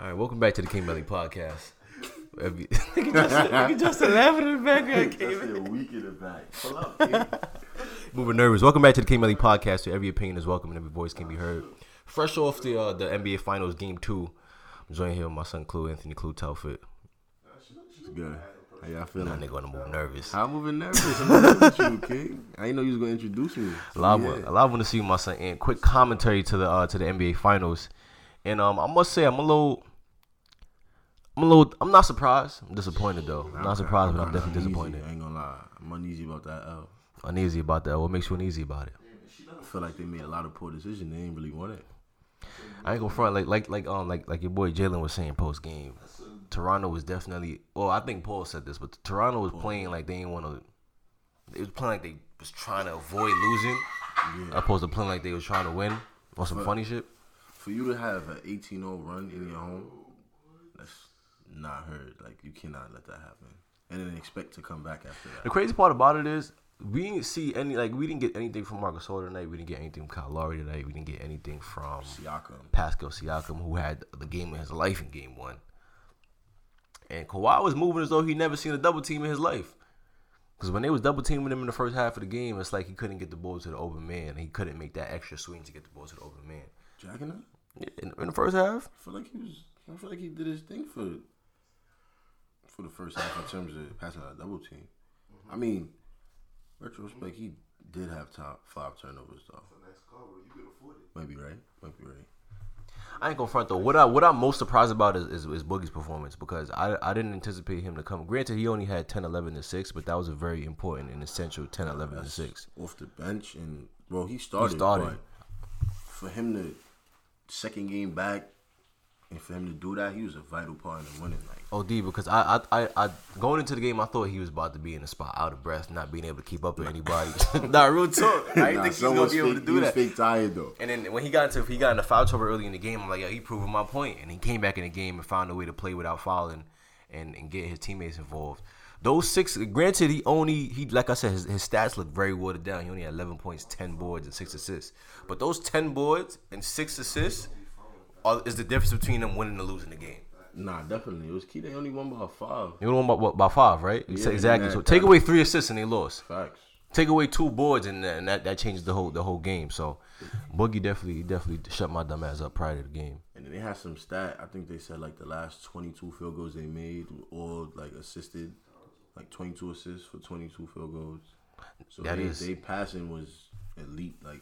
All right, welcome back to the King Melly podcast. Every, nigga just, nigga just laughing in the background. Especially a week in the back. Pull up, kid. Moving nervous. Welcome back to the King Melly podcast. Where every opinion is welcome and every voice can be heard. Fresh off the uh, the NBA Finals Game Two, I'm joined here with my son Clue Anthony Clue Telford. Good. How y'all That feeling? nigga gonna move nervous. I'm moving nervous. I'm moving with you, king. I didn't know you was gonna introduce me. A lot, Yeah. a lot want to see my son. And quick commentary to the uh, to the NBA Finals, and um, I must say I'm a little, I'm a little, I'm not surprised. I'm disappointed though. I'm not surprised, but I'm definitely disappointed. I ain't gonna lie. I'm uneasy about that L. Uneasy about that. What makes you uneasy about it? I feel like they made a lot of poor decisions. They didn't really want it. I ain't gonna front like like like um like like your boy Jalen was saying post game. Toronto was definitely well, I think Paul said this, but Toronto was playing like they didn't want to. They was playing like they was trying to avoid losing, opposed to playing like they was trying to win on some funny shit. For you to have an 18-0 run in your home, not heard. Like you cannot let that happen, and then expect to come back after that. The crazy part about it is we didn't see any like we didn't get anything from Marcus Gasol tonight. We didn't get anything from Kyle Lowry tonight. We didn't get anything from Siakam. Pascal Siakam, who had the game of his life in game one. And Kawhi was moving as though he never seen a double team in his life. Because when they was double teaming him in the first half of the game, it's like he couldn't get the ball to the open man. He couldn't make that extra swing to get the ball to the open man. Jacking up. In, in the first half, I feel like he was. I feel like he did his thing for for the first half in terms of passing out a double team. I mean, retrospect, he did have top five turnovers though. Might be right. Might be right. I ain't gonna front though. What I what I'm most surprised about is, is, is Boogie's performance because I I didn't anticipate him to come. Granted, he only had 10, 11, and six, but that was a very important and essential 10, 11, and six. Off the bench and well, he started. started. But for him to second game back and for him to do that, he was a vital part in winning. Like OD because I, I I I going into the game I thought he was about to be in the spot out of breath, not being able to keep up with anybody. nah, real talk. I didn't Nah, think he was gonna be able to he do was that. fake tired though. And then when he got into he got into foul trouble early in the game, I'm like, yo, he proving my point. And he came back in the game and found a way to play without fouling and, and get his teammates involved. Those six, granted, he only he like I said, his, his stats look very watered down. He only had 11 points, 10 boards, and six assists. But those 10 boards and six assists is the difference between them winning or losing the game. Nah, definitely. It was key. They only won by five. You won by, by, by five, right? Yeah, exactly. man, So take away three assists and they lost. Facts. Take away two boards and, and that, that changes the whole the whole game. So Boogie definitely definitely shut my dumb ass up prior to the game. And then they had some stat. I think they said like the last 22 field goals they made all like assisted, like 22 assists for 22 field goals. So That they, is- they passing was elite. Like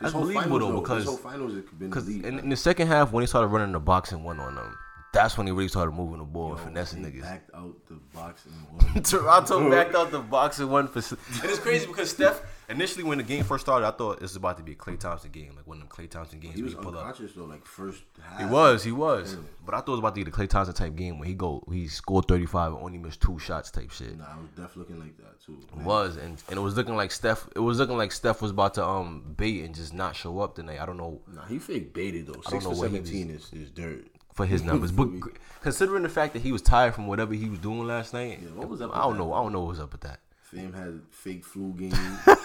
this whole believable, finals, though, because- this whole finals has been Because in, in the second half, when he started running the box and one on them, that's when he really started moving the ball and yo, finessing they niggas. backed out the box and won. Toronto backed out the box and one for. And it's crazy because Steph initially when the game first started, I thought this was about to be a Klay Thompson game, like one of them Klay Thompson games he was he pull up. unconscious though, like first half. He was, he was. But I thought it was about to be the Klay Thompson type game where he go, he scored 35 and only missed two shots type shit. Nah, I was definitely looking like that too. It was, and, and it was looking like Steph. It was looking like Steph was about to um bait and just not show up tonight. I don't know Nah, he fake baited though. Six for know what he was- 17 is, is dirt. for his numbers, but considering the fact that he was tired from whatever he was doing last night, Yeah, what was up I don't that? know. I don't know what was up with that. Fam had fake flu game.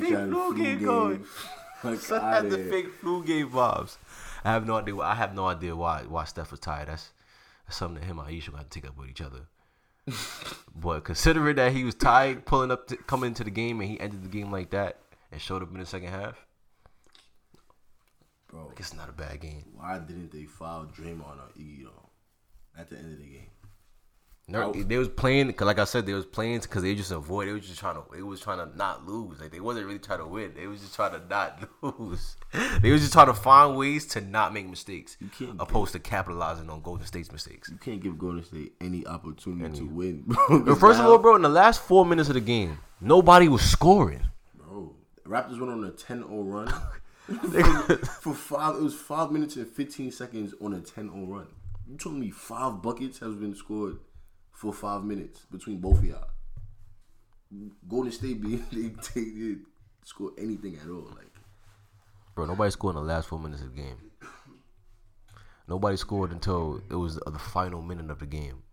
Get the He had a Like, Son had the fake flu game vibes. I have no idea. I have no idea why why Steph was tired. That's, that's something that him and Ayesha got to take up with each other. but considering that he was tired, pulling up, to, coming into the game, and he ended the game like that and showed up in the second half, Bro, it's not a bad game. why didn't they foul Draymond or Iggy though? At the end of the game. No, they was playing, like I said, they was playing because they just avoid. They was just trying to. They was trying to not lose. Like they wasn't really trying to win. They was just trying to not lose. They was just trying to find ways to not make mistakes, can't opposed to capitalizing on Golden State's mistakes. You can't give Golden State any opportunity to win. But first of all, bro, in the last four minutes of the game, nobody was scoring. bro, Raptors went on a 10-0 run. for, for five, it was five minutes and 15 seconds on a 10-0 run. You told me five buckets has been scored for five minutes between both of y'all. Golden State being they, they didn't score anything at all. Like Bro, nobody scored in the last four minutes of the game. Nobody scored until it was the final minute of the game.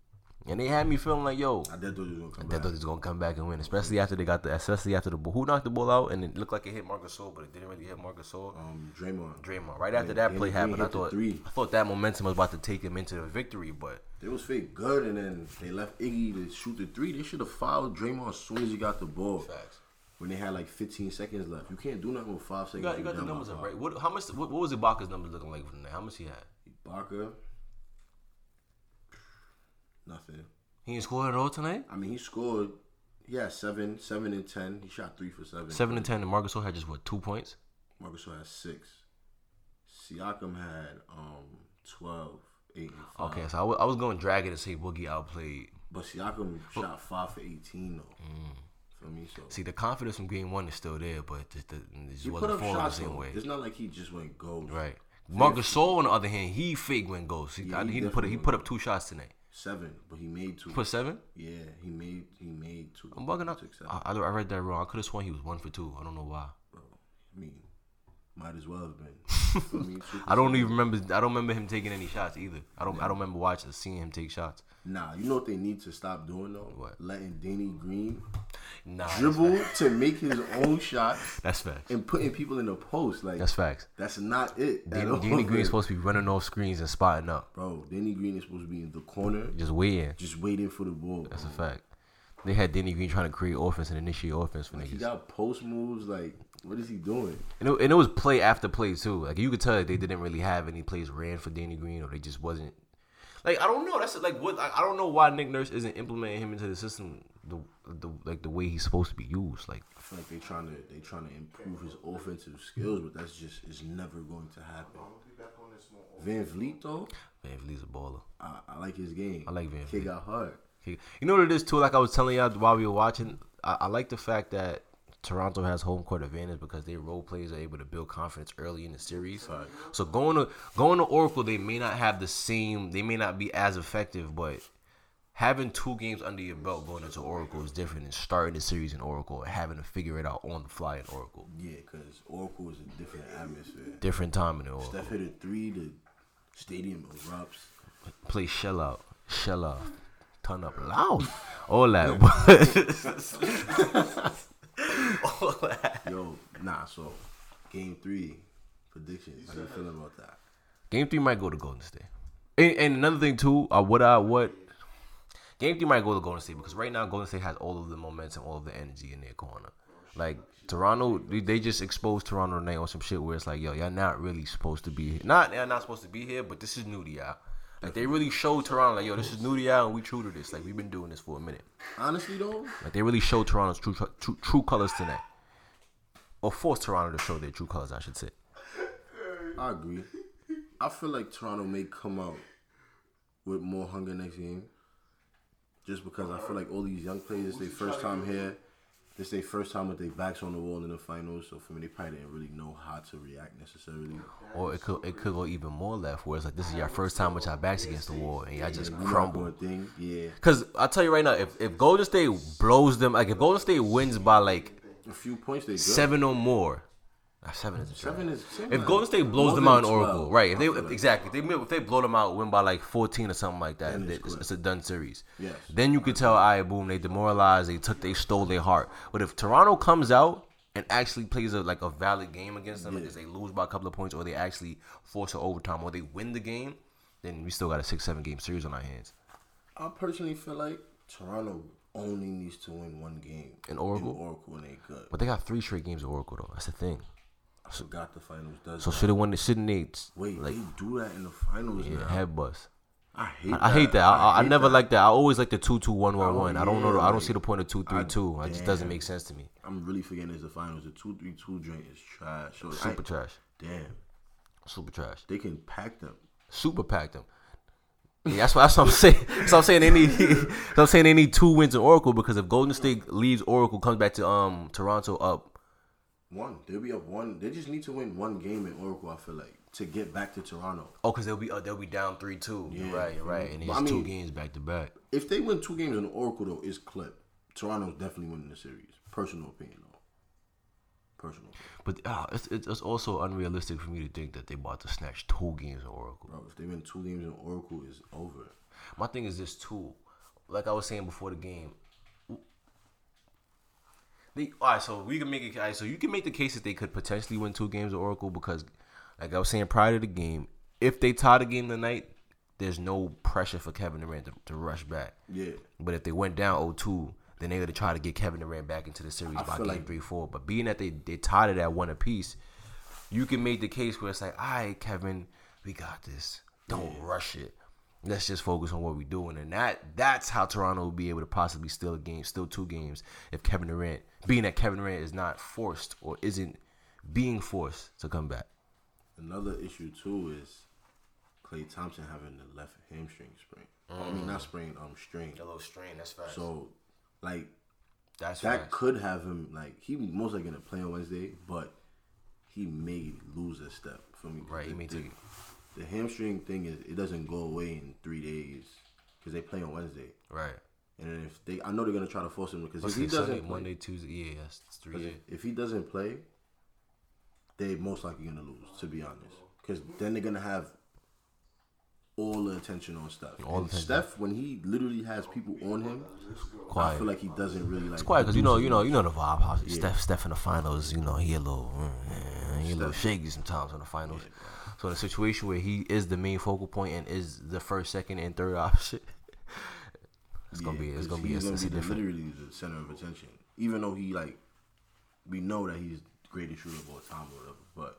And they had me feeling like, yo, I did thought he was gonna come back. thought he gonna come back and win, especially after they got the, especially after the ball. Who knocked the ball out and it looked like it hit Marcus Gasol, but it didn't really hit Marcus Gasol. Um, Draymond. Draymond. Right after Yeah, that play happened, I thought. I thought that momentum was about to take him into the victory, but They was fake good, and then they left Iggy to shoot the three. They should have fouled Draymond as soon as he got the ball. Facts. When they had like 15 seconds left, you can't do nothing with five seconds. you got you got the numbers up right. What how much? What, what was Ibaka's numbers looking like from there? How much he had? Ibaka, nothing. He didn't score at all tonight. I mean, he scored. Yeah, seven, seven and ten. He shot three for seven. Seven and ten, and Marcus had just what two points? Marcus had six. Siakam had um 12, eight. Okay, so I was going to drag it and say Boogie outplayed. But Siakam shot five for 18 though. Feel me? So See, the confidence from game one is still there, but just the, just wasn't up falling the same way. It's not like he just went gold. Right. Marcus Gasol, on the other hand, he fake goals. He, Yeah, I- he he didn't put it, he put up two shots tonight. Seven, but he made two. For seven. Yeah, he made he made two. I'm bugging out. Took seven. I, I I read that wrong. I could have sworn he was one for two. I don't know why. Bro, I mean, might as well have been. Me? I don't even remember. I don't remember him taking any shots either. I don't. I don't remember watching, seeing him take shots. Nah, you know what they need to stop doing though? What? Letting Danny Green Nah, dribble to make his own shots That's facts. and putting people in the post. Like That's facts. that's not it. at Danny, Green is supposed to be running off screens and spotting up, Bro, Danny Green is supposed to be in the corner, just waiting. just waiting for the ball. That's a fact. They had Danny Green trying to create offense and initiate offense for He niggas. got post moves. Like, what is he doing? And it, and it was play after play too. Like you could tell that they didn't really have any plays ran for Danny Green, or they just wasn't. Like I don't know. That's like what I, I don't know why Nick Nurse isn't implementing him into the system the the like the way he's supposed to be used. Like I feel like they trying to they trying to improve his offensive skills, but that's just is never going to happen. VanVleet though, VanVleet's a baller. I, I like his game. I like VanVleet. got hard. You know what it is too. Like I was telling y'all while we were watching, I, I like the fact that Toronto has home court advantage because their role players are able to build confidence early in the series. So going to going to Oracle, they may not have the same. They may not be as effective, but having two games under your belt going into Oracle is different than starting the series in Oracle and having to figure it out on the fly in Oracle. Yeah, because Oracle is a different atmosphere. Different time in the Oracle. Steph hit a three, the stadium erupts. Play shell out, shell out, turn up loud, all that. all that. Yo, nah. So, game three predictions. How you feeling about that? Game three might go to Golden State. And, and another thing too, uh, what I what game three might go to Golden State because right now Golden State has all of the momentum, all of the energy in their corner. Like Toronto, they- they just exposed Toronto tonight on some shit where it's like, yo, y'all not really supposed to be here. Not y'all not supposed to be here, but this is new to y'all. Like they really showed Toronto like, yo, this is new to y'all, and we true to this. Like we've been doing this for a minute. Honestly though, Like they really showed Toronto's true true, true colors tonight, or forced Toronto to show their true colors, I should say. I agree. I feel like Toronto may come out with more hunger next game. Just because I feel like all these young players, it's their first time here. This is their first time with their backs on the wall in the finals. So for me, they probably didn't really know how to react necessarily. Or it could it could go even more left, where it's like this is your first time with your backs against the wall, and y'all just crumble. thing. Yeah, Cause I tell you right now, if, if Golden State blows them, like if Golden State wins by like a few points they good. seven or more, seven is Seven is seven If Golden State blows them out in 12, Oracle, right? If they if, exactly if they if they blow them out, win by like fourteen or something like that, it's it's, a done series. Yes. Then you could tell, all right, boom, they demoralized, they took, they stole their heart. But if Toronto comes out and actually plays a like a valid game against them, Yeah. because they lose by a couple of points, or they actually force an overtime, or they win the game, then we still got a six seven game series on our hands. I personally feel like Toronto only needs to win one game In Oracle? In Oracle, and they good. But they got three straight games of Oracle though. That's the thing. I forgot the finals does. So should have won the shouldn't they? Wait, like they do that in the finals yeah, now. head bust. I hate. I, I hate that. I, I, I hate never that. like that. I always like the two two one one one. I don't know. yeah, I don't see the point of two three two. It just doesn't make sense to me. I'm really forgetting it's the finals. The two three two joint is trash. So Super trash. Damn, Super trash. they can pack them. Super packed them. Yeah, that's what, that's what I'm saying. So I'm saying they need. so I'm saying they need two wins in Oracle because if Golden State leaves Oracle, comes back to um Toronto up. One, they'll be up one. They just need to win one game in Oracle. I feel like to get back to Toronto. Oh, because they'll be uh, they'll be down three two. You're Yeah. right. You're right. And it's I two mean- games back to back. If they win two games in Oracle, though, it's clip. Toronto's definitely winning the series. Personal opinion, though. Personal, opinion. But uh, it's, it's it's also unrealistic for me to think that they about to snatch two games in Oracle. bro. If they win two games in Oracle, it's over. My thing is this too. like I was saying before the game. They, all right, so we can make it. Right, so you can make the case that they could potentially win two games of Oracle because, like I was saying prior to the game, if they tie the game tonight, there's no pressure for Kevin Durant to, to rush back. Yeah. But if they went down 0-2, then they're gonna try to get Kevin Durant back into the series I by game like- three, four. But being that they they tied it at one apiece, you can make the case where it's like, all right, Kevin, we got this. Don't rush it. Let's just focus on what we're doing, and that that's how Toronto will be able to possibly steal a game, steal two games if Kevin Durant, being that Kevin Durant is not forced or isn't being forced to come back. Another issue too is Klay Thompson having the left hamstring sprain. I mean, not sprain, um, strain. A little strain. That's fast. So, like that's that could have him like he most likely gonna play on Wednesday, but he may lose a step for me. right. He The- may the, take the hamstring thing is it doesn't go away in three days because they play on Wednesday. Right. And if they, I know they're gonna try to force him because if he doesn't play, Monday, Tuesday. Yeah, that's, three. If, he doesn't play, they most likely gonna lose. To be honest, because then they're gonna have all the attention on Steph. All and the attention. Steph, when he literally has people on him, quiet. I feel like he doesn't really like. It's quiet because you know, you know, you know the vibe. How Steph, Steph in the finals, you know, he a little, mm, he a little shaky sometimes in the finals. so in a situation where he is the main focal point and is the first, second, and third option, it's gonna be, it's gonna be, gonna be the, literally the center of attention. Even though he like, we know that he's the greatest shooter of all time or whatever. But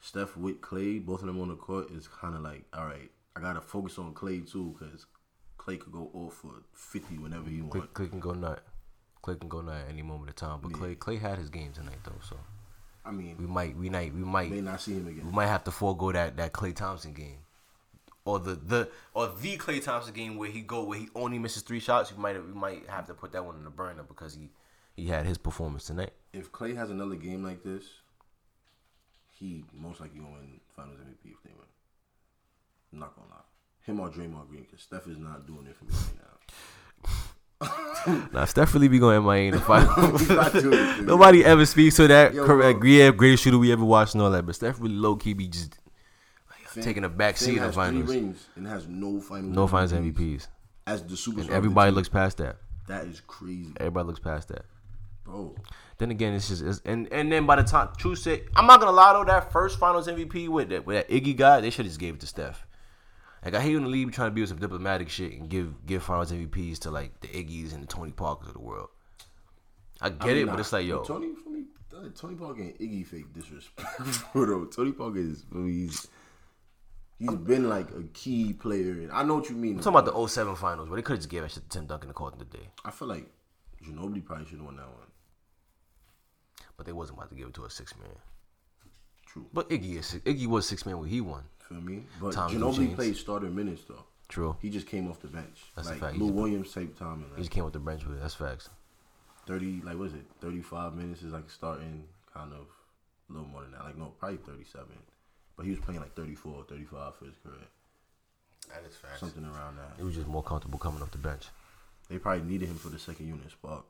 Steph with Klay, both of them on the court, is kind of like, all right, I gotta focus on Klay too because Klay could go off for fifty whenever he wants. Klay, can go nut. Klay can go nut at any moment of time. But Klay, Klay had his game tonight though, so I mean, we might, we might, we might, may not see him again. we might have to forego that that Klay Thompson game, or the the or the Klay Thompson game where he go where he only misses three shots. We might we might have to put that one in the burner because he he had his performance tonight. If Klay has another game like this, he most likely gonna win Finals MVP if they win. I'm not gonna lie, him or Draymond Green, because Steph is not doing it for me right now. Nah, Steph really be going MIA in the final. He's not doing it for me. Nobody ever speaks to that. Yo, correct, yeah, greatest shooter we ever watched and all that. But Steph really low key be just Fam- taking a back seat in the finals. Three rings and has no finals. no finals MVPs, As the superstar, and everybody looks past that. That is crazy, Everybody looks past that. bro. Then again, it's just it's, and and then by the time true say, I'm not gonna lie though, that first Finals MVP with that with that Iggy guy, they should have just gave it to Steph. Like I hate when the league trying to be with some diplomatic shit and give give Finals MVPs to like the Iggy's and the Tony Parkers of the world. I get I mean, it, nah, but it's like yo, Tony, for me, uh, Tony Parker and Iggy fake disrespect, bro. Tony Parker is, for me, he's he's been like a key player, and I know what you mean. I'm talking about the 07 Finals, where they could have just gave that shit to Tim Duncan to call it the day, I feel like Ginobili probably should have won that one. but they wasn't about to give it to a six man. True, But Iggy is six, Iggy was six man when he won. feel me? But Tom Ginobili played starter minutes though. True, He just came off the bench, That's a like fact. Lou Williams type time, he just came with the bench with it. That's facts. thirty, like what is it? Thirty five minutes is like starting, kind of a little more than that. Like no, probably thirty seven. But he was playing like 34, 35 for his career, That is facts. something around that. He was just more comfortable coming off the bench. They probably needed him for the second unit spot,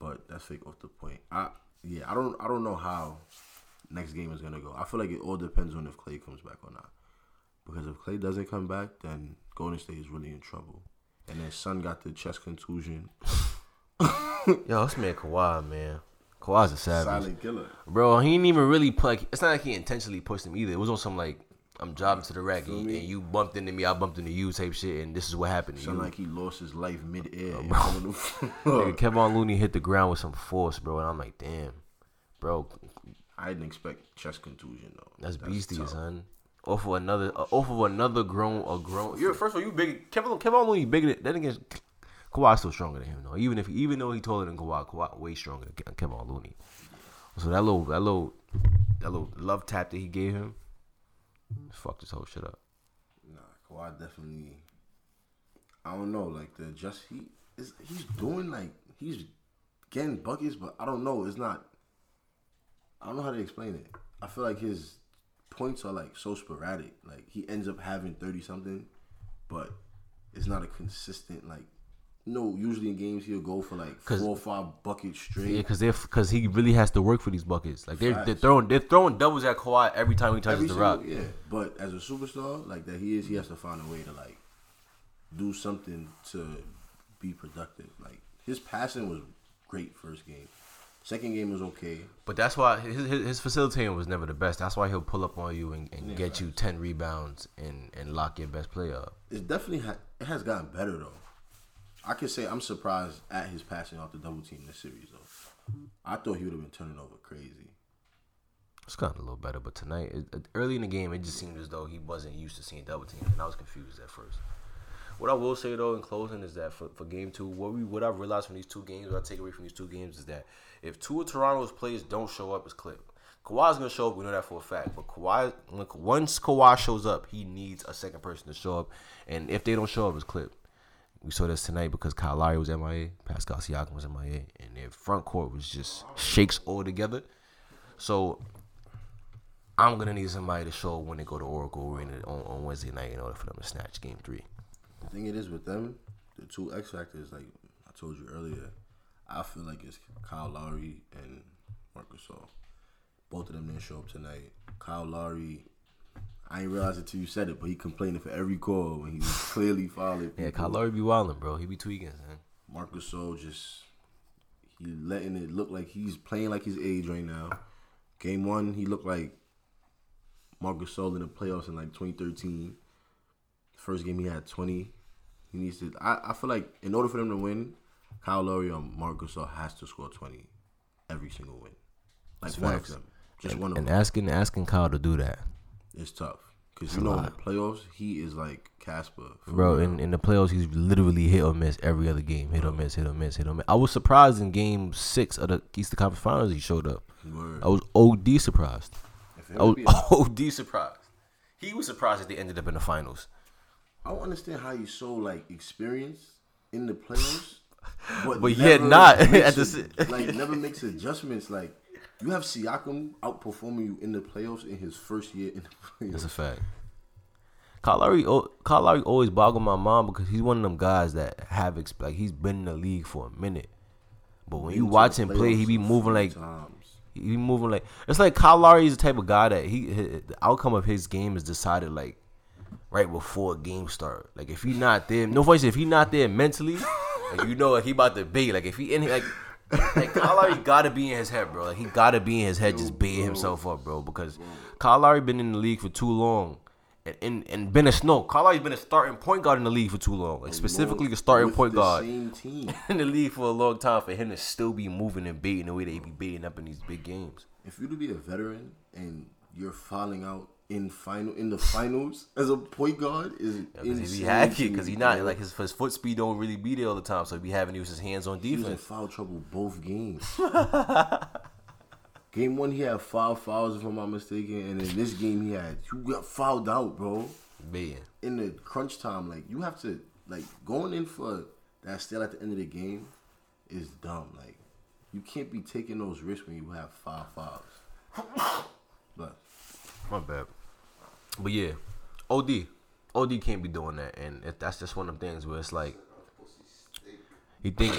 but that's fake off the point. I yeah, I don't I don't know how next game is gonna go. I feel like it all depends on if Klay comes back or not. Because if Klay doesn't come back, then Golden State is really in trouble. And then Son got the chest contusion. Yo, this man Kawhi, man. Kawhi's a savage. Silent killer. Bro, he didn't even really play. It's not like he intentionally pushed him either. It was on some like, I'm driving to the rack and, and you bumped into me, I bumped into you type shit, and this is what happened to Sound like he lost his life mid air. Nigga, Kevin Looney hit the ground with some force, bro, and I'm like, damn, bro, I didn't expect chest contusion though. that's beastie, tough. son. Off of another, uh, off of another grown, a grown. You're first of all, you big. Kevin, Kevin Looney bigger than that. Again, Kawhi's still stronger than him though. Even if, even though he taller than Kawhi, Kawhi way stronger than Ke- Kevin Looney. So that little, that little, that little love tap that he gave him, fucked this whole shit up. Nah, Kawhi definitely. I don't know, like the just he is he's doing like he's getting buckets, but I don't know. It's not. I don't know how to explain it. I feel like his points are like so sporadic. Like he ends up having thirty something, but it's not a consistent like. No, usually in games he'll go for like four or five buckets straight. Yeah, because because he really has to work for these buckets. Like they're they're throwing they're throwing doubles at Kawhi every time he touches Every the rock. yeah. But as a superstar like that he is, he has to find a way to like do something to be productive. Like his passing was great first game. Second game was okay. But that's why his, his, his facilitating was never the best. That's why he'll pull up on you and, and Yeah, get you ten rebounds and, and lock your best player up. It definitely ha- it has gotten better though. I can say I'm surprised at his passing off the double team this series though. I thought he would have been turning over crazy. It's gotten a little better, but tonight, it, early in the game, it just seemed as though he wasn't used to seeing double team, and I was confused at first. What I will say though in closing is that for, for game two, what we what I've realized from these two games, what I take away from these two games is that if two of Toronto's players don't show up, it's clip. Kawhi's gonna show up, we know that for a fact. But Kawhi, once Kawhi shows up, he needs a second person to show up, and if they don't show up, it's clip. We saw this tonight because Kyle Lowry was MIA, Pascal Siakam was MIA, and their front court was just shakes all together. So I'm gonna need somebody to show up when they go to Oracle Arena on, on Wednesday night in order for them to snatch Game Three. The thing it is with them, the two X factors, like I told you earlier, I feel like it's Kyle Lowry and Marcus Gasol. Both of them didn't show up tonight. Kyle Lowry, I ain't realize it till you said it, but he complaining for every call when he was clearly fouling. Yeah, people. Kyle Lowry be wilding, bro. He be tweaking, man. Marcus Gasol just he letting it look like he's playing like his age right now. Game one, he looked like Marcus Gasol in the playoffs in like 2013. First game, he had 20. He needs to. I, I feel like in order for them to win, Kyle Lowry or Marcus Gasol has to score 20 every single win. Like That's one facts. of them, just And, one of and them. asking asking Kyle to do that, It's tough because you know in the playoffs he is like Casper, bro. real. In in the playoffs, he's literally hit or miss every other game. Hit or miss, hit or miss, hit or miss. I was surprised in Game Six of the Eastern Conference Finals he showed up. Word. I was OD surprised. I was a- OD surprised. He was surprised that they ended up in the finals. I don't understand how you so like experienced in the playoffs, but, But yet not makes at the like never makes adjustments. Like you have Siakam outperforming you in the playoffs in his first year in the playoffs. That's a fact. Kyle Lowry, Kyle Lowry always boggled my mind because he's one of them guys that have like he's been in the league for a minute. But when you watch him play, he be moving like times. he be moving like it's like Kyle Lowry is the type of guy that he hi- the outcome of his game is decided like right before a game start. Like if he not there, no voice. If he not there mentally, like you know like he about to be Like if he in like. Like Lowry gotta be in his head, bro. Like he gotta be in his head, just baiting himself up, bro. Because Kyle Lowry been in the league for too long, and and, and been a no. Kyle Lowry's been a starting point guard in the league for too long. Like specifically the starting point the guard in the league for a long time. For him to still be moving and baiting the way they be baiting up in these big games. If you to be a veteran and you're falling out in final in the finals as a point guard is Because insane. he be hacky, to because me, he not bro. like his, his foot speed don't really be there all the time, so he be having to use his hands on He was in defense. foul trouble both games. game one, he had five fouls, if I'm not mistaken, and in this game, he had you got fouled out, bro. Man, In the crunch time, like you have to like going in for that steal at the end of the game is dumb. Like you can't be taking those risks when you have five fouls. But My bad. But yeah, OD, OD can't be doing that, and if that's just one of the things where it's like he think.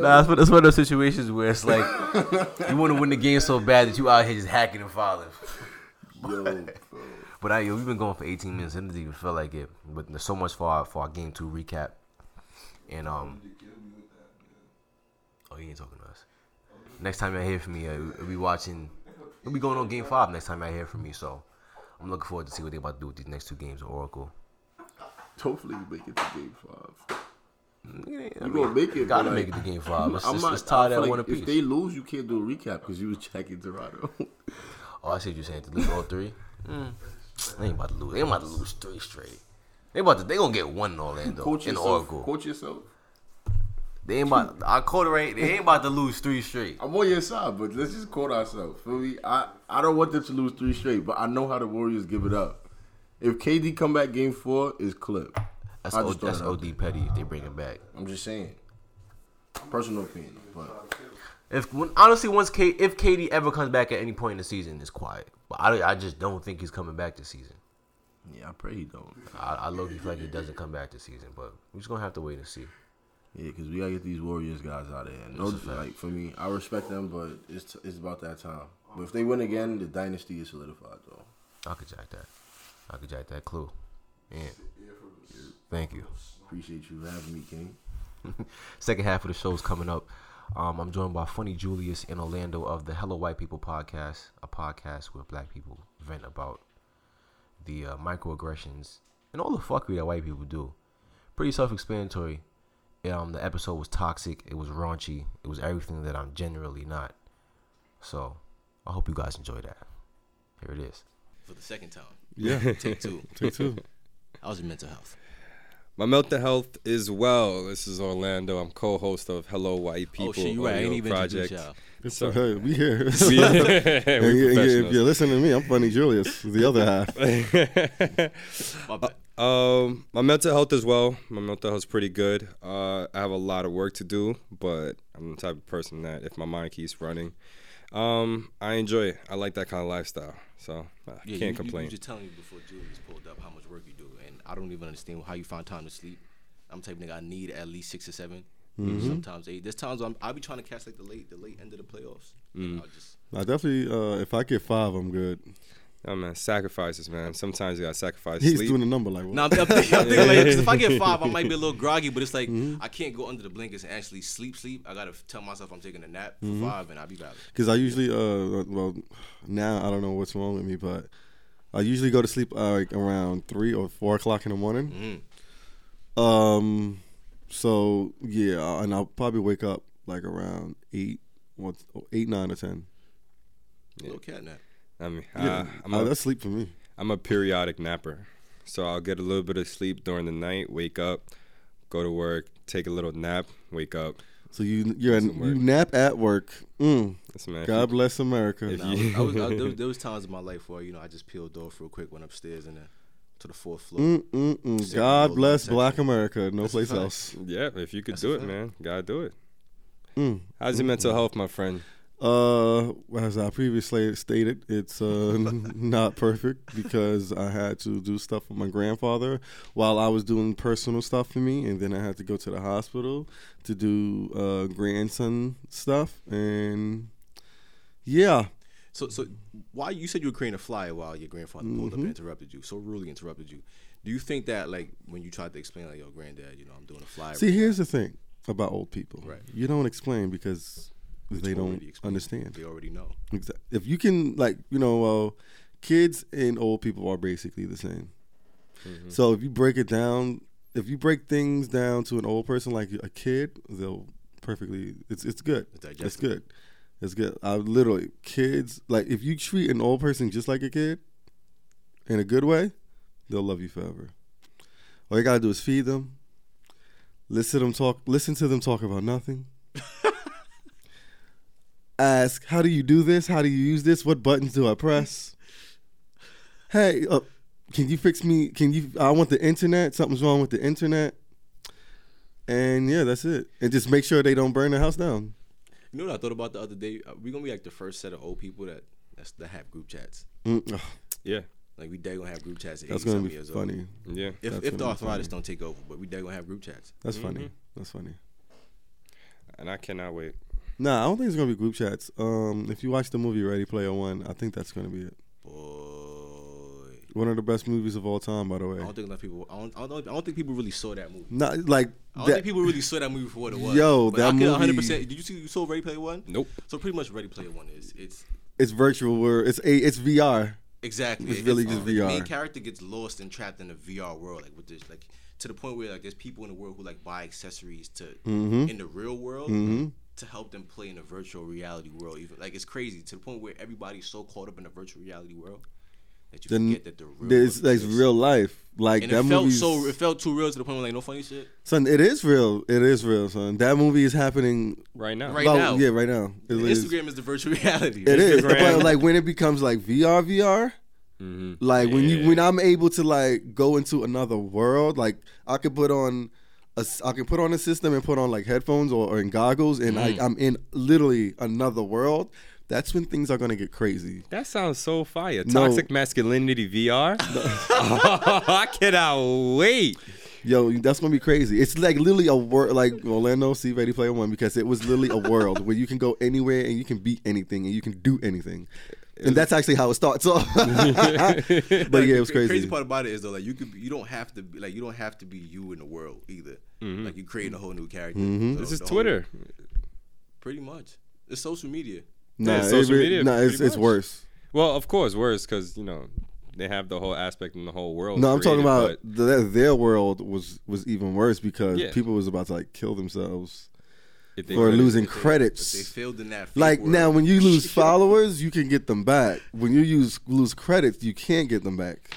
Nah, that's one, that's one of those situations where it's like you want to win the game so bad that you out here just hacking and fouling. yo. But I, yo, we've been going for 18 minutes. It doesn't even feel like it. But there's so much for our, for our game two recap. And um, he ain't talking to us. Next time y'all hear from me, uh, we'll be watching. We'll be going on game five next time y'all hear from me. So I'm looking forward to see what they about to do with these next two games of Oracle. hopefully we make it to game five. Yeah, I You gonna make it, Gotta but, make like, it to game five. Let's, I'm let's, not. let's tie that like one if they lose, you can't do a recap because you was checking Toronto. Oh, I see what you're saying. To lose all three. Mm. They ain't about to lose. They ain't about to lose three straight. They about to. They gonna get one in Orlando coach in yourself. Oracle. Coach yourself. They ain't about. I quote it right. They ain't about to lose three straight. I'm on your side, but let's just quote ourselves. Feel me? I, I don't want them to lose three straight, but I know how the Warriors give it up. If KD come back game four, is clip. That's I o, that's OD petty if they bring him back. I'm just saying. Personal opinion, but If when, honestly, once K, if KD ever comes back at any point in the season, it's quiet. But I, I just don't think he's coming back this season. yeah, I pray he don't. I, I low feel like he doesn't come back this season, but we're just gonna have to wait and see. Yeah, because we gotta get these Warriors guys out of here. No, like for me, I respect them, but it's it's about that time. But if they win again, the dynasty is solidified, though. I could jack that. I could jack that clue. Yeah. Thank you. Appreciate you having me, King. Second half of the show is coming up. Um, I'm joined by Funny Julius in Orlando of the Hello White People podcast, a podcast where black people vent about the uh, microaggressions and all the fuckery that white people do. Pretty self-explanatory. Um, the episode was toxic. It was raunchy. It was everything that I'm generally not. So, I hope you guys enjoy that. Here it is. For the second time. Yeah. Take two. Take two. How's your mental health? My mental health is well. This is Orlando. I'm co-host of Hello White People oh shit, you right. I ain't audio even project. So- It's so, hey, we here. We- And we you- and if you're listening to me, I'm Funny Julius, the other half. My. Um, my mental health as well. My mental health's pretty good. Uh, I have a lot of work to do, but I'm the type of person that if my mind keeps running, um, I enjoy it. I like that kind of lifestyle, so I Yeah, can't you, complain. You, you just telling me before Julius pulled up how much work you do, and I don't even understand how you find time to sleep. I'm the type of nigga I need at least six or 7 Mm-hmm. sometimes eight. There's times I'm, I'll be trying to catch like the late, the late end of the playoffs. Mm. I'll just I definitely, uh, if I get five, I'm good. Oh man, sacrifices, man. Sometimes you gotta sacrifice He's sleep. doing a number like, what? No, I'm, I'm thinking, I'm thinking like, 'cause if I get five, I might be a little groggy, but it's like Mm-hmm. I can't go under the blankets and actually sleep. Sleep. I gotta tell myself I'm taking a nap for Mm-hmm. five, and I'll be valid. Because I usually, uh, well, now I don't know what's wrong with me, but I usually go to sleep uh, like around three or four o'clock in the morning. Mm. Um, so yeah, and I'll probably wake up like around eight, what, eight, nine, or ten. Little cat nap. I mean, Yeah, uh, I'm uh, a, that's sleep for me. I'm a periodic napper. So I'll get a little bit of sleep during the night, wake up, go to work, take a little nap, wake up. So you you're Doesn't you nap at work. Mm, That's man. God bless America. if Nah, you- I was, I was, there, was, there was times in my life where you know I just peeled off real quick, went upstairs and then to the fourth floor. Mm, mm, mm. God bless section. Black America. No That's place else. yeah, if you could That's do it, man, gotta do it. Mm. How's your mental health, my friend? Uh, as I previously stated, it's uh, not perfect because I had to do stuff with my grandfather while I was doing personal stuff for me, and then I had to go to the hospital to do uh, grandson stuff, and yeah, So, so why you said you were creating a flyer while your grandfather pulled Mm-hmm. up and interrupted you? So rudely interrupted you. Do you think that like when you tried to explain like, your granddad, you know, I'm doing a flyer. See, right here's the thing about old people. Right. You don't explain because they don't understand. They already know. Exa- If you can, like, you know, uh, kids and old people are basically the same. Mm-hmm. So if you break it down, if you break things down to an old person like a kid, they'll perfectly. It's it's good. It's It's good. It's good. I literally kids like if you treat an old person just like a kid, in a good way, they'll love you forever. All you gotta do is feed them, listen to them talk, listen to them talk about nothing. Ask, how do you do this? How do you use this? What buttons do I press? Hey, uh, can you fix me? Can you? I want the internet. Something's wrong with the internet. And yeah, that's it. And just make sure they don't burn the house down. You know what I thought about the other day? Uh, We're gonna be like the first set of old people that that's, that have group chats. Mm, ugh, Yeah, Like we dead gonna have group chats. At that's gonna be years old. funny. yeah. If That's if the arthritis funny. don't take over, but we dead gonna have group chats. That's funny. That's funny. And I cannot wait. Nah, I don't think it's gonna be group chats. Um, if you watch the movie Ready Player One, I think that's gonna be it. Boy, One of the best movies of all time, by the way. I don't think enough people. I don't, I don't. I don't think people really saw that movie. Not like I don't that. think people really saw that movie for what it was. Yo, But that I can 100. movie- percent Did you see? You saw Ready Player One? Nope. So pretty much Ready Player One is it's it's virtual. Where it's a it's VR. exactly. It's really it's- just the main VR. character gets lost and trapped in a VR world, like with this, like to the point where like there's people in the world who like buy accessories to Mm-hmm. in the real world to help them play in a virtual reality world. Even like it's crazy to the point where everybody's so caught up in a virtual reality world that you Then forget that the real there's like exists. real life. Like And that it felt movie. so. It felt too real to the point where like no funny shit. son, it is real. It is real, son. That movie is happening Right now. Right about- now. Yeah, right now. It is. Instagram is the virtual reality. It is, Instagram. but like when it becomes like VR, VR, Mm-hmm. like when you when I'm able to like go into another world, like I could put on a I can put on a system and put on like headphones or, or in goggles, and I, mm. I'm in literally another world. That's when things are gonna get crazy. That sounds so fire. No. Toxic masculinity VR. oh, I cannot wait. Yo, that's gonna be crazy. It's like literally a world, like Orlando See Ready Player One, because it was literally a world where you can go anywhere and you can beat anything and you can do anything, and that's actually how it starts off. but yeah, it was crazy. The crazy. crazy part about it is though, like you could, you don't have to, be, like you don't have to be you in the world either. Like you're creating a whole new character. Mm-hmm. So This is the whole- Twitter. pretty much. It's social media. Nah, Yeah, it social re- media, nah, it's it's worse. Well, of course, worse because you know they have the whole aspect in the whole world. No, I'm talking about the, their world was was even worse because Yeah. people was about to like kill themselves but if they for losing they- credits. They failed in that. Like world, now, when you lose followers, you can get them back. When you use lose credits, you can't get them back.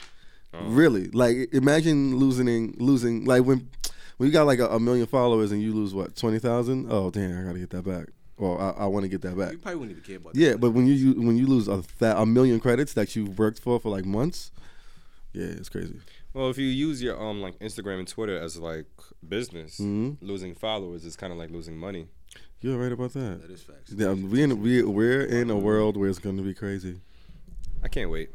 Oh. Really, like imagine losing losing like when when you got like a, a million followers and you lose what twenty thousand. Oh damn, I gotta get that back. Well, I, I want to get that back. you probably wouldn't even care about. Yeah, that. but when you u- when you lose a th- a million credits that you've worked for for like months, yeah, it's crazy. Well, if you use your um like Instagram and Twitter as like business, Mhm. losing followers is kind of like losing money. You're right about that. that is facts. Yeah, we in we we're in a world where it's going to be crazy. I can't wait.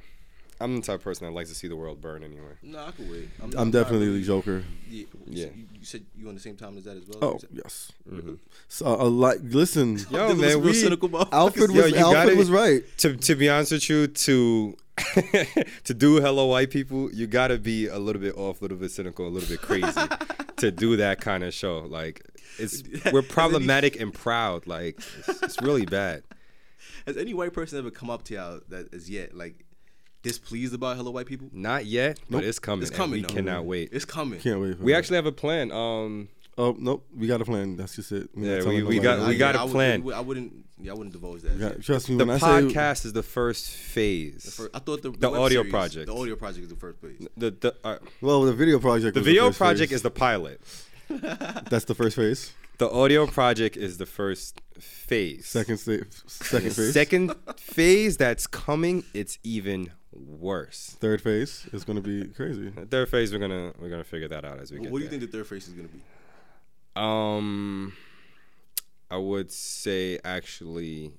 I'm the type of person that likes to see the world burn anyway. No, I can wait. I'm definitely the Joker. Yeah. Yeah. You, you said you on the same time as that as well. Oh yes. Mm-hmm. So a lot. Listen, Yo, man, we cynical, motherfuckers. Alfred was you Alfred gotta- was right. to to be honest with you, to to do hello white people, you gotta be a little bit off, a little bit cynical, a little bit crazy to do that kind of show. Like it's we're problematic and proud. Like it's, it's really bad. Has any white person ever come up to y'all that is yet like displeased about hello white people? Not yet, but it's coming. It's coming. we though. cannot wait. It's coming. Can't wait. For We that. actually have a plan. Um, Oh nope, we got a plan. That's just it. We're Yeah, we- we got- that. we got a I would- plan. I wouldn't. Yeah, I wouldn't divulge that. Yeah, trust me the when I say podcast is the first phase. The fir- I thought the, The web audio series- project. The audio project is the first phase. the the, uh, well, the video project. the video first project phase. is the pilot. that's the first phase. The audio project is the first phase. Second sta- second phase. Second phase that's coming, it's even worse. Third phase is going to be crazy. Third phase, we're gonna we're gonna figure that out as we go. What do you there. think the third phase is gonna be? Um, I would say actually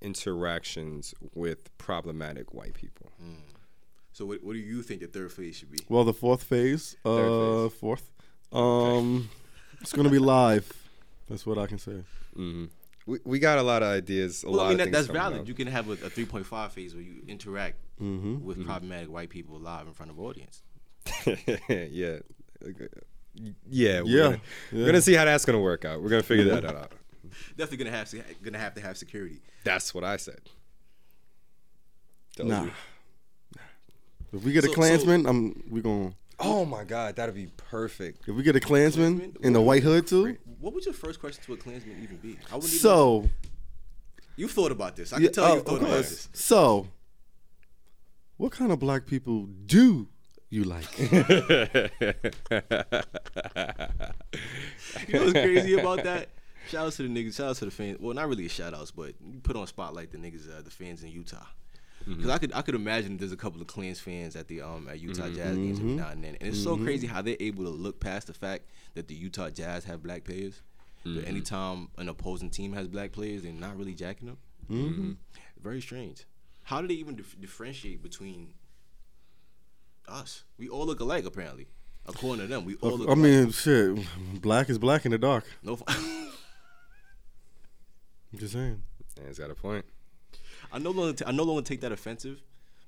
interactions with problematic white people. So what, what do you think the third phase should be? Well, the fourth phase, uh, phase. fourth, um, it's going to be live. That's what I can say. hmm We, we got a lot of ideas. A Well, lot I mean of that, things that's valid. up. You can have a, a 3.5 phase where you interact Mm-hmm. with problematic white people live in front of audience. yeah. Yeah, we're, Yeah, Gonna, yeah. we're gonna see how that's gonna work out. We're gonna figure that out. Definitely gonna have to gonna have to have security. That's what I said. Told Nah. you. If we get a So- Klansman, I'm we going. To Oh my god, that'd be perfect. If we get a Klansman Klansman? in the white hood too, What would your first question to a Klansman even be? I wouldn't even so You've thought about this. I yeah, can tell oh, you've thought of about course. this. So, what kind of black people do you like? You know what's crazy about that? Shout out to the niggas. Shout out to the fans. Well, not really a shout outs, but you put on spotlight the niggas, uh, the fans in Utah. Because I mm-hmm. could I could imagine there's a couple of Clans fans at the um at Utah Jazz mm-hmm. games every now and then, and it's so mm-hmm. crazy how they're able to look past the fact that the Utah Jazz have black players. But anytime an opposing team has black players, they're not really jacking them. Mm-hmm. Very strange. How do they even dif- differentiate between us? We all look alike, apparently. According to them, we all look. I alike. mean, shit, black is black in the dark. no. f- I'm just saying. Yeah, he's got a point. I no longer t- I no longer take that offensive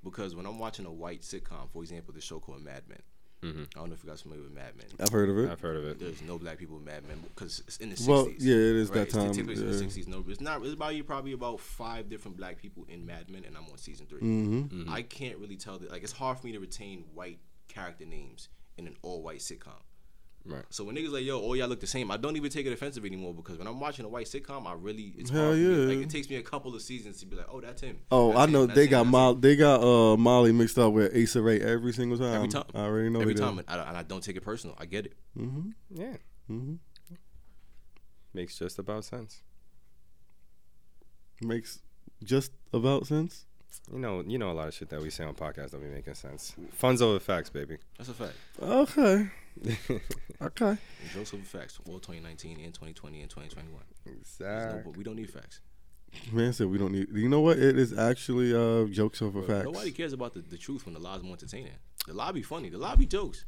because when I'm watching a white sitcom, for example, the show called Mad Men. I don't know if you guys familiar with Mad Men. I've heard of it. I've heard of it. There's no black people in Mad Men because it's in the 60s. Well, yeah, it is that It's time, Typically in the 60s. No, it's not. It's about you probably about five different black people in Mad Men, and I'm on season 3 Mm-hmm. I can't really tell that. Like, it's hard for me to retain white character names in an all-white sitcom. Right. So when niggas like, yo, all y'all look the same, I don't even take it offensive anymore because when I'm watching a white sitcom, I really it's Hell hard for me. yeah. Like it takes me a couple of seasons to be like, oh, that's him. Oh, That's I him, know that's they him, got Molly. They got uh Molly mixed up with Issa Rae every single time. Every time. I already know Every time, do. and I, and I don't take it personal. I get it. Mm-hmm. Yeah. Mm-hmm. Makes just about sense. Makes just about sense. You know, you know a lot of shit that we say on podcasts don't be making sense. Funds over facts, baby. That's a fact. Okay. Okay. And jokes over facts. All 2019 and 2020 and 2021. There's no- Exactly. we don't need facts. Man said we don't need. You know what? It is actually uh jokes over Bro, facts. Nobody cares about the, the truth when the lie's more entertaining. The lie be funny. The lie be jokes.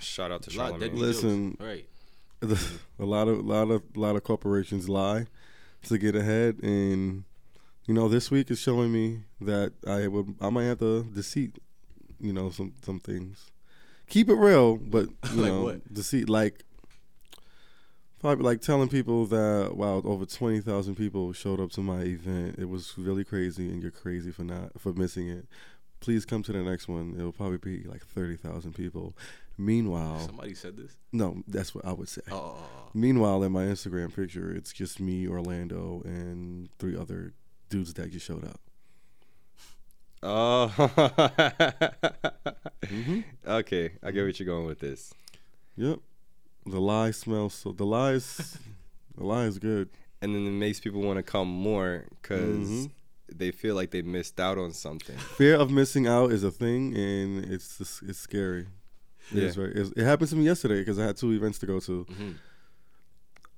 Shout out to A lot Charlamagne. Listen. jokes. Right. a lot of lot of lot of corporations lie to get ahead and you know this week is showing me that I would I might have to deceit you know some some things keep it real but you Like know what? deceit like probably like telling people that wow over 20,000 people showed up to my event it was really crazy and you're crazy for not for missing it please come to the next one it'll probably be like 30,000 people meanwhile Somebody said this. no that's what I would say oh, oh, oh. Meanwhile, in my Instagram picture, it's just me, Orlando, and three other dudes that just showed up. Oh. Mm-hmm. Okay, I get what you're going with this. Yep. The lie smells so. The lies. the lie is good. And then it makes people want to come more because Mhm. they feel like they missed out on something. Fear of missing out is a thing, and it's just, it's scary. It is Yeah. right. It happened to me yesterday because I had two events to go to. Mhm.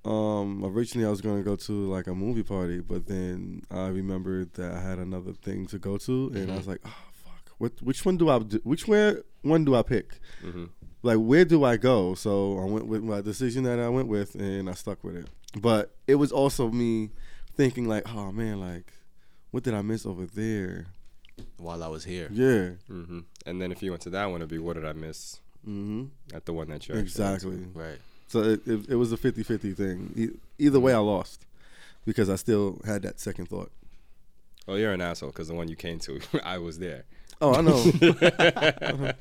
Um, originally I was going to go to like a movie party, but then I remembered that I had another thing to go to, and I was like, oh fuck, what? Which one do I? Do, which where one do I pick? hmm like where do I go? So I went with my decision that I went with, and I stuck with it. But it was also me thinking like, oh man, like what did I miss over there? While I was here. Yeah. hmm And then if you went to that one, it'd be what did I miss hmm at the one that you actually went to? Exactly. Right. So it, it, it was a 50-50 thing. E- either way, I lost because I still had that second thought. Oh, you're an asshole because the one you came to, I was there. Oh, I know.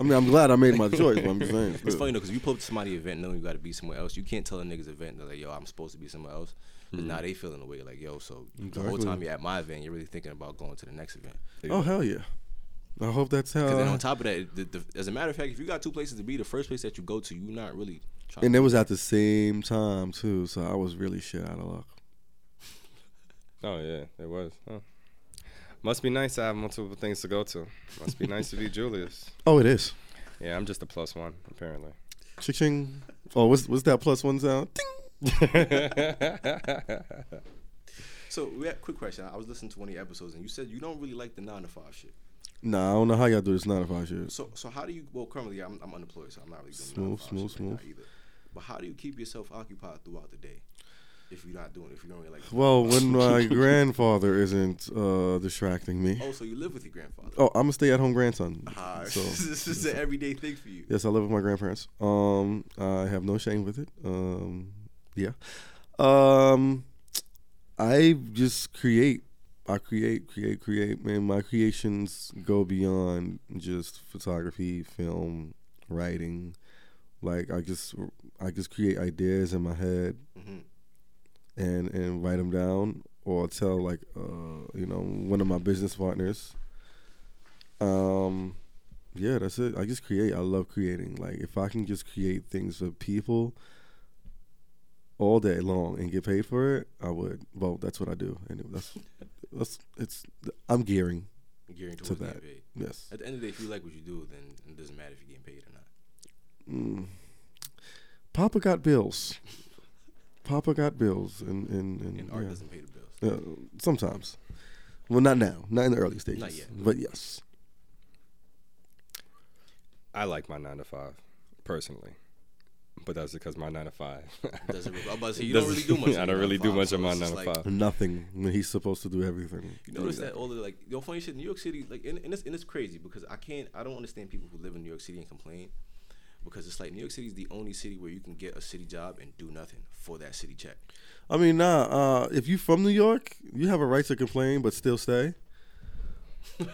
I mean, I'm glad I made my choice. But I'm just saying. It's still. funny though, because you pull up to somebody's event knowing you got to be somewhere else. You can't tell a nigga's event they're like, yo, I'm supposed to be somewhere else. But mm-hmm. now they feeling the way like, yo, so the whole time you're at my event, you're really thinking about going to the next event. Oh hell yeah! I hope that's how. Because then on top of that, the, the, as a matter of fact, if you got two places to be, the first place that you go to, you're not really trying. And it was at the same time too, so I was really shit out of luck. Oh yeah, it was. Huh. Must be nice to have multiple things to go to. Must be nice to be Julius. Oh, it is. Yeah, I'm just a plus one apparently. Ching. Oh, what's what's that plus one sound? Ding. So we had quick question. I was listening to one of your episodes, and you said you don't really like the nine to five shit. Nah, I don't know how y'all do this nine to five shit. So so how do you? Well, currently I'm, I'm unemployed, so I'm not really doing Smooth, nine to five smooth, shit right now smooth. either. But how do you keep yourself occupied throughout the day? If you're not doing, if you don't really like. Well, when my grandfather isn't uh, distracting me. Oh, so you live with your grandfather? Oh, I'm a stay-at-home grandson. So this is an everyday thing for you. yes, I live with my grandparents. Um, I have no shame with it. Um, yeah. Um, I just create. I create, create, create. Man, my creations go beyond just photography, film, writing. Like I just, I just create ideas in my head Mhm. and and write them down, or tell like, uh, you know, one of my business partners. Um, yeah, that's it. I just create. I love creating. Like if I can just create things for people all day long and get paid for it, I would. Well, that's what I do. And that's that's it's. I'm gearing. Gearing To that. Yes. At the end of the day, if you like what you do, then it doesn't matter if you're getting paid or not. Mm. Papa got bills. Papa got bills, and and, and, And art yeah. doesn't pay the bills. Uh, sometimes. Well, not now. Not in the early stages. Not yet. But yes. I like my nine to five, personally. But that's because my nine to five. Doesn't really, I'm about say, you don't really do much. I don't really do much so of my nine to like- five. Nothing when he's supposed to do everything. You notice that all the like the funny shit in New York City, like and, and it's and it's crazy because I can't I don't understand people who live in New York City and complain because it's like New York City is the only city where you can get a city job and do nothing for that city check. I mean, nah. Uh, if you from New York, you have a right to complain, but still stay.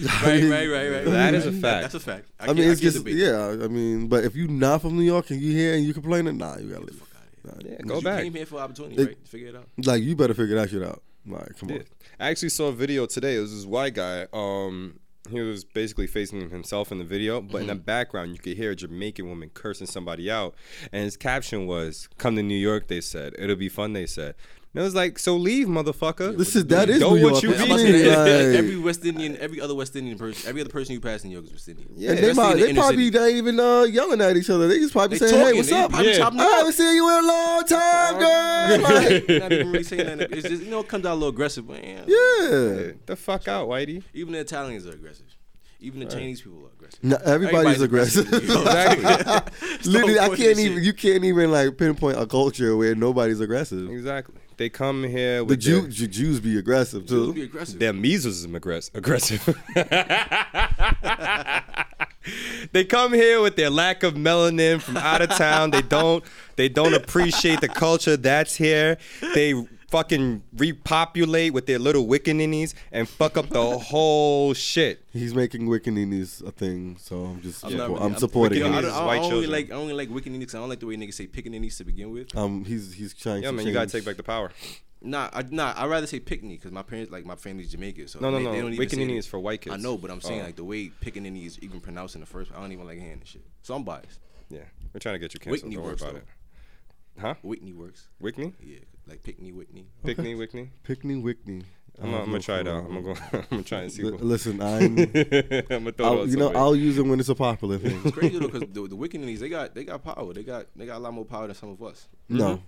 Right, right, right, right. That is a fact. that's a fact. I, I, mean, I it's can't just yeah. I mean, but if you not from New York and you here and you complaining, nah, you gotta Get the leave. fuck out of here. yeah, Because go you back. came here for opportunity, It- right? Figure it out. Like you better figure that shit out. Like, come Yeah. on. I actually saw a video today. It was this white guy. Um, he was basically facing himself in the video, but in the mm-hmm. background you could hear a Jamaican woman cursing somebody out, and his caption was, "Come to New York," they said. It'll be fun, they said. And it was like, so leave, motherfucker. This is that is Go New what York. you I I'm about to mean, say that like- every West Indian, every other West Indian person, every other person you pass in New York is West Indian. Yeah. and they, Especially might, the they inner probably city. not even uh, yelling at each other. They just probably They saying, "Hey, talking, what's they up? probably Yeah. chopping I it up. haven't seen you in a long time, girl." Like, not even really saying that. It's just you know it comes out a little aggressive, man. yeah. the fuck out, Whitey. Even the Italians are aggressive. Even the Chinese people are aggressive. No, everybody's, aggressive. Exactly. Literally, I can't even. shit. You can't even like pinpoint a culture where nobody's aggressive. Exactly. They come here The with Jew, their, Jew- Jews be aggressive Jews too. be aggressive. their measles is aggress- aggressive. they come here with their lack of melanin from out of town. They don't they don't appreciate the culture that's here. They fucking repopulate with their little wiccaninnies and fuck up the whole shit. He's making Wiccaninnies a thing, so I'm just I'm, support- really- I'm supporting I Wiccaninnies don't, him. I don't, I don't really children. like I don't like wicking. I don't like the way niggas say picking niggas to begin with. Um, he's he's trying Yeah, to man, you gotta change- take back the power. Nah, I, nah. I'd rather say picnic because my parents, like my family's Jamaican. So No, no, they, no. They don't even say Wiccanini that. is for white kids. I know, but I'm saying Oh. like the way pickaninny is even pronounced in the first. I don't even like hearing the shit. So I'm biased. Yeah, we're trying to get you canceled. Whitney Don't worry works, about though. it. Huh? Whitney works. Whitney? Yeah, like Pickney Whitney. Pickney, Whitney? Pickney Wickney. I'm, gonna- I'm gonna try it out. I'm gonna go. I'm gonna try and see. Li- what- Listen, I'm. I'm gonna throw I'll, it on you know. I'll use it when it's a popular thing. It's crazy though because the, the Wiccaninies they got they got power. They got they got a lot more power than some of us. No, mm-hmm.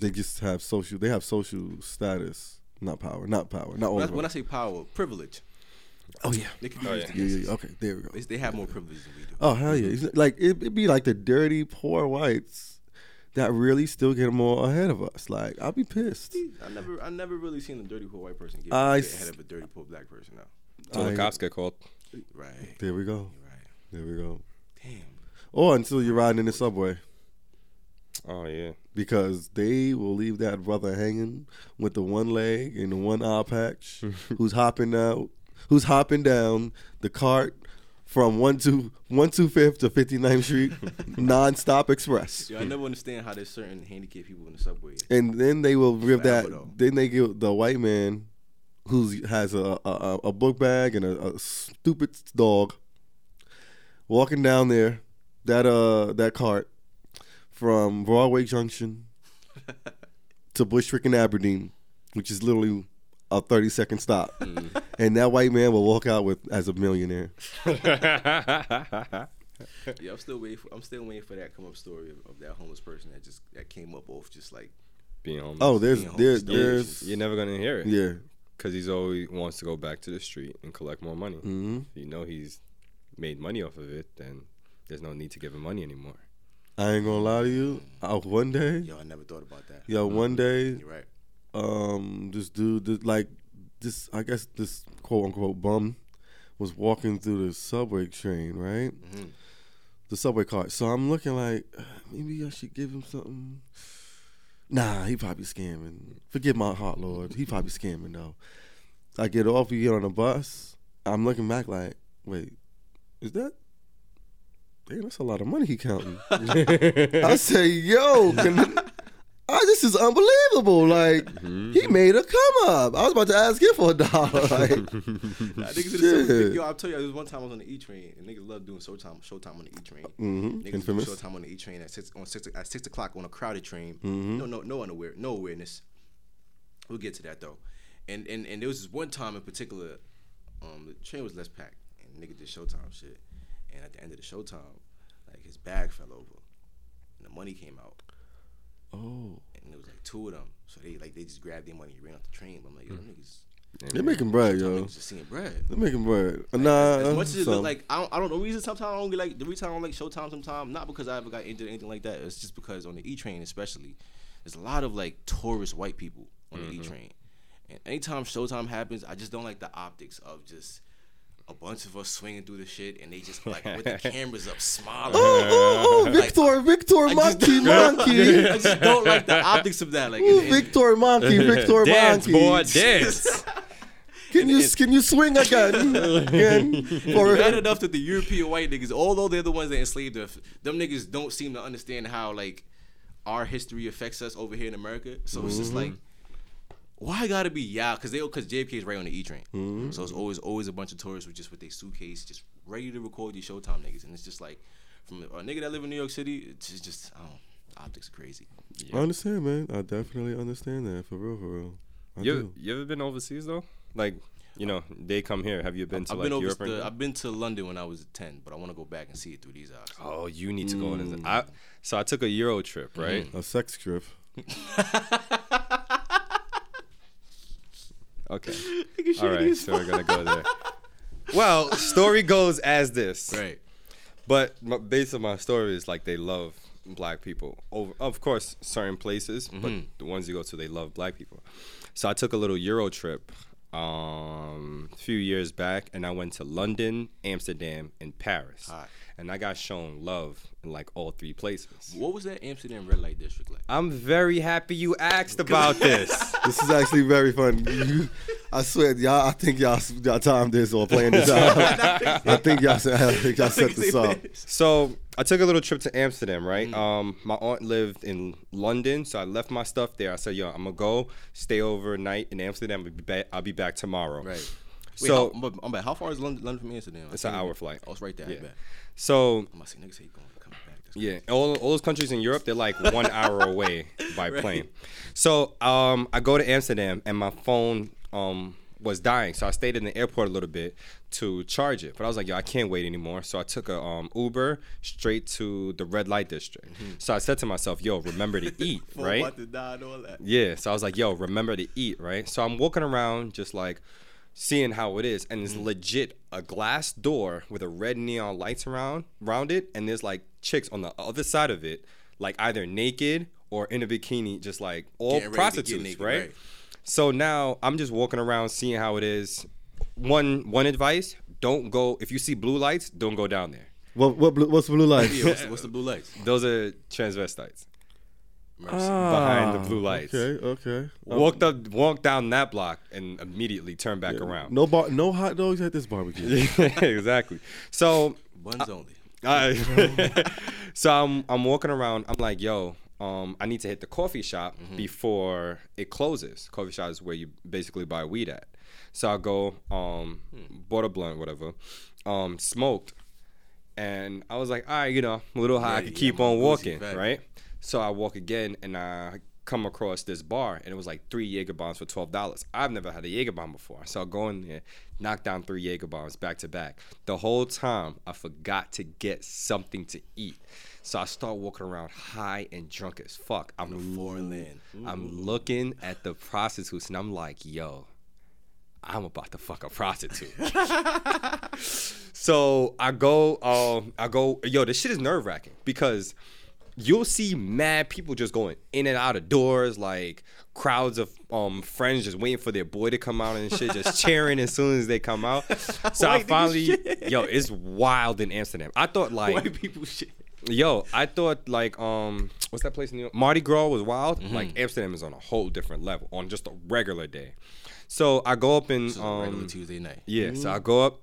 they just have social. They have social status, not power, not power, not When I, when I say power, privilege. oh yeah, They can Oh, used yeah. yeah, yeah, yeah. Okay, there we go. They, they have more privilege than we do. Oh hell yeah! It's like it, it'd be like the dirty poor whites that really still get more ahead of us. Like I'll be pissed. I never I never really seen a dirty poor white person get, I get s- ahead of a dirty poor black person now. Till the cops get called. Right. There we go. Right. There we go. Damn. Or until you're riding in the subway. Oh yeah. because they will leave that brother hanging with the one leg and the one eye patch, who's hopping out, who's hopping down the cart from one two one two fifth to 59th Street, nonstop express, Yeah, I never understand how there's certain handicapped people in the subway. and then they will rip that. Though. Then they give the white man, who has a a, a- a book bag and a, a stupid dog, walking down there, that uh that cart from Broadway Junction to Bushwick and Aberdeen, which is literally a 30 second stop. And that white man will walk out with as a millionaire. Yeah, I'm still waiting. For, I'm still waiting for that come up story of, of that homeless person that just that came up off just like Being homeless. Oh, there's Being there's there's You're never gonna hear it. yeah. Because he's always wants to go back to the street and collect more money. hmm you know he's made money off of it, then there's no need to give him money anymore. I ain't gonna lie to you. Uh, one day, yo. I never thought about that. yo, one day, You're right. Um, this dude, this, like this, I guess this quote unquote bum was walking through the subway train, right? Mhm. The subway cart. So I'm looking like "Uh, maybe I should give him something. Nah, he probably scamming. Forgive my heart, Lord. He probably scamming though. I get off, we get on the bus. I'm looking back like, wait, is that? Damn, that's a lot of money he counting. I say, yo, can, oh, this is unbelievable. Like, he made a come up. I was about to ask him for a dollar. Like, Nah, niggas the subway, yo, I'll tell you, there was one time I was on the E train and niggas love doing showtime, showtime on the E train. mhm, Niggas infamous. do showtime on the E train at six on six at six o'clock on a crowded train. Mm-hmm. No, no, no unaware, no awareness. We'll get to that though. And and and there was this one time in particular, um, the train was less packed and nigga did showtime shit. And at the end of the showtime, like his bag fell over, and the money came out, Oh, and it was like two of them. So they like they just grabbed their money and ran off the train. I'm like, yo, them hmm. niggas, they making bread, them yo. niggas just seeing bread. They're making bread. Nah, As uh, much as it look like I don't, I don't know the reason sometimes I don't get like the reason I don't like Showtime sometimes not because I ever got injured or anything like that. It's just because on the E train especially, there's a lot of like tourist white people on the mm-hmm. E train, and anytime Showtime happens, I just don't like the optics of just. A bunch of us swinging through the shit, and they just like with the cameras up, smiling. oh, oh, oh, Victor, Victor, I just- monkey, monkey. I just don't like the optics of that. Like, Ooh, and- and- Victor, monkey, Victor, dance, monkey. boy, dance. Can you can you swing again? again? For Bad enough that the European white niggas, although they're the ones that enslaved us, them niggas don't seem to understand how like our history affects us over here in America. So it's just mm-hmm. like, why I gotta be yeah? Because they because JFK is right on the E train, so it's always always a bunch of tourists with just with their suitcase, just ready to record these Showtime niggas, and it's just like from a nigga that live in New York City, it's just, just I don't, optics are crazy. I understand, man. I definitely understand that for real, for real. I You do. you ever been overseas though? Like, you know, they come here. Have you been to I've like been Europe? or the, anything? I've been to London when I was ten, but I want to go back and see it through these eyes. Oh, you need to go on. Mm. I so I took a Euro trip, right? A sex trip. Okay. All right, so we're gonna go there. Well, story goes as this. Right. But my, based on my story is like they love black people. Over, of course, certain places, but Mm-hmm. the ones you go to, they love black people. So I took a little Euro trip um, a few years back, and I went to London, Amsterdam, and Paris. Hot. And I got shown love in like all three places. What was that Amsterdam red light district like? I'm very happy you asked about this. This is actually very fun. You, I swear, y'all. I think y'all y'all timed this or planned this out. I think y'all said I think y'all set this up. So I took a little trip to Amsterdam, right? Mm. Um, my aunt lived in London, so I left my stuff there. I said, "Yo, I'm gonna go stay overnight in Amsterdam. I'll be back, I'll be back tomorrow." Right. So- So I'm, I'm about, how far is London, London from Amsterdam? It's an hour flight. Oh, it's right there. Yeah. So I'm say niggas hate going coming back. Yeah, all, all those countries in Europe, they're like one hour away by plane. So um, I go to Amsterdam and my phone um was dying, so I stayed in the airport a little bit to charge it. But I was like, yo, I can't wait anymore. So I took a um Uber straight to the red light district. So I said to myself, yo, remember to eat, right? about to die and all that. Yeah. So I was like, yo, remember to eat, right? So I'm walking around just like seeing how it is. And it's mm. legit a glass door with a red neon lights around around it. And there's like chicks on the other side of it, like either naked or in a bikini, just like all Getting ready to get prostitutes, naked, right? right. So now I'm just walking around seeing how it is. One one advice, don't go if you see blue lights, don't go down there. What what blue, what's the blue light? Yeah, what's, the- what's the blue lights? Those are transvestites Mercy. Behind the Ah, blue lights. Okay, okay. Walked up, walked down that block, and immediately turned back around. No bar, no hot dogs at this barbecue. exactly. So, Buns only. I, so I'm I'm walking around. I'm like, yo, um, I need to hit the coffee shop before it closes. Coffee shop is where you basically buy weed at. So I go, um, bought a blunt, whatever, um, smoked, and I was like, all right, you know, a little high. I could yeah, keep I'm on walking, fact. right? So I walk again, and I come across this bar, and it was like three Jaeger bombs for twelve dollars. I've never had a Jaeger bomb before, so I go in there, knock down three Jaeger bombs back to back. The whole time, I forgot to get something to eat, so I start walking around high and drunk as fuck. I'm Foreign land. I'm looking at the prostitutes, and I'm like, yo. I'm about to fuck a prostitute. so I go, um, I go, yo, this shit is nerve wracking because you'll see mad people just going in and out of doors, like crowds of um friends just waiting for their boy to come out and shit, just cheering as soon as they come out. So I finally, yo, it's wild in Amsterdam. I thought like White people shit. Yo, I thought like um, what's that place in New York? Mardi Gras was wild. Mm-hmm. Like Amsterdam is on a whole different level on just a regular day. So I go up and is a regular um, Tuesday night. yeah, so I go up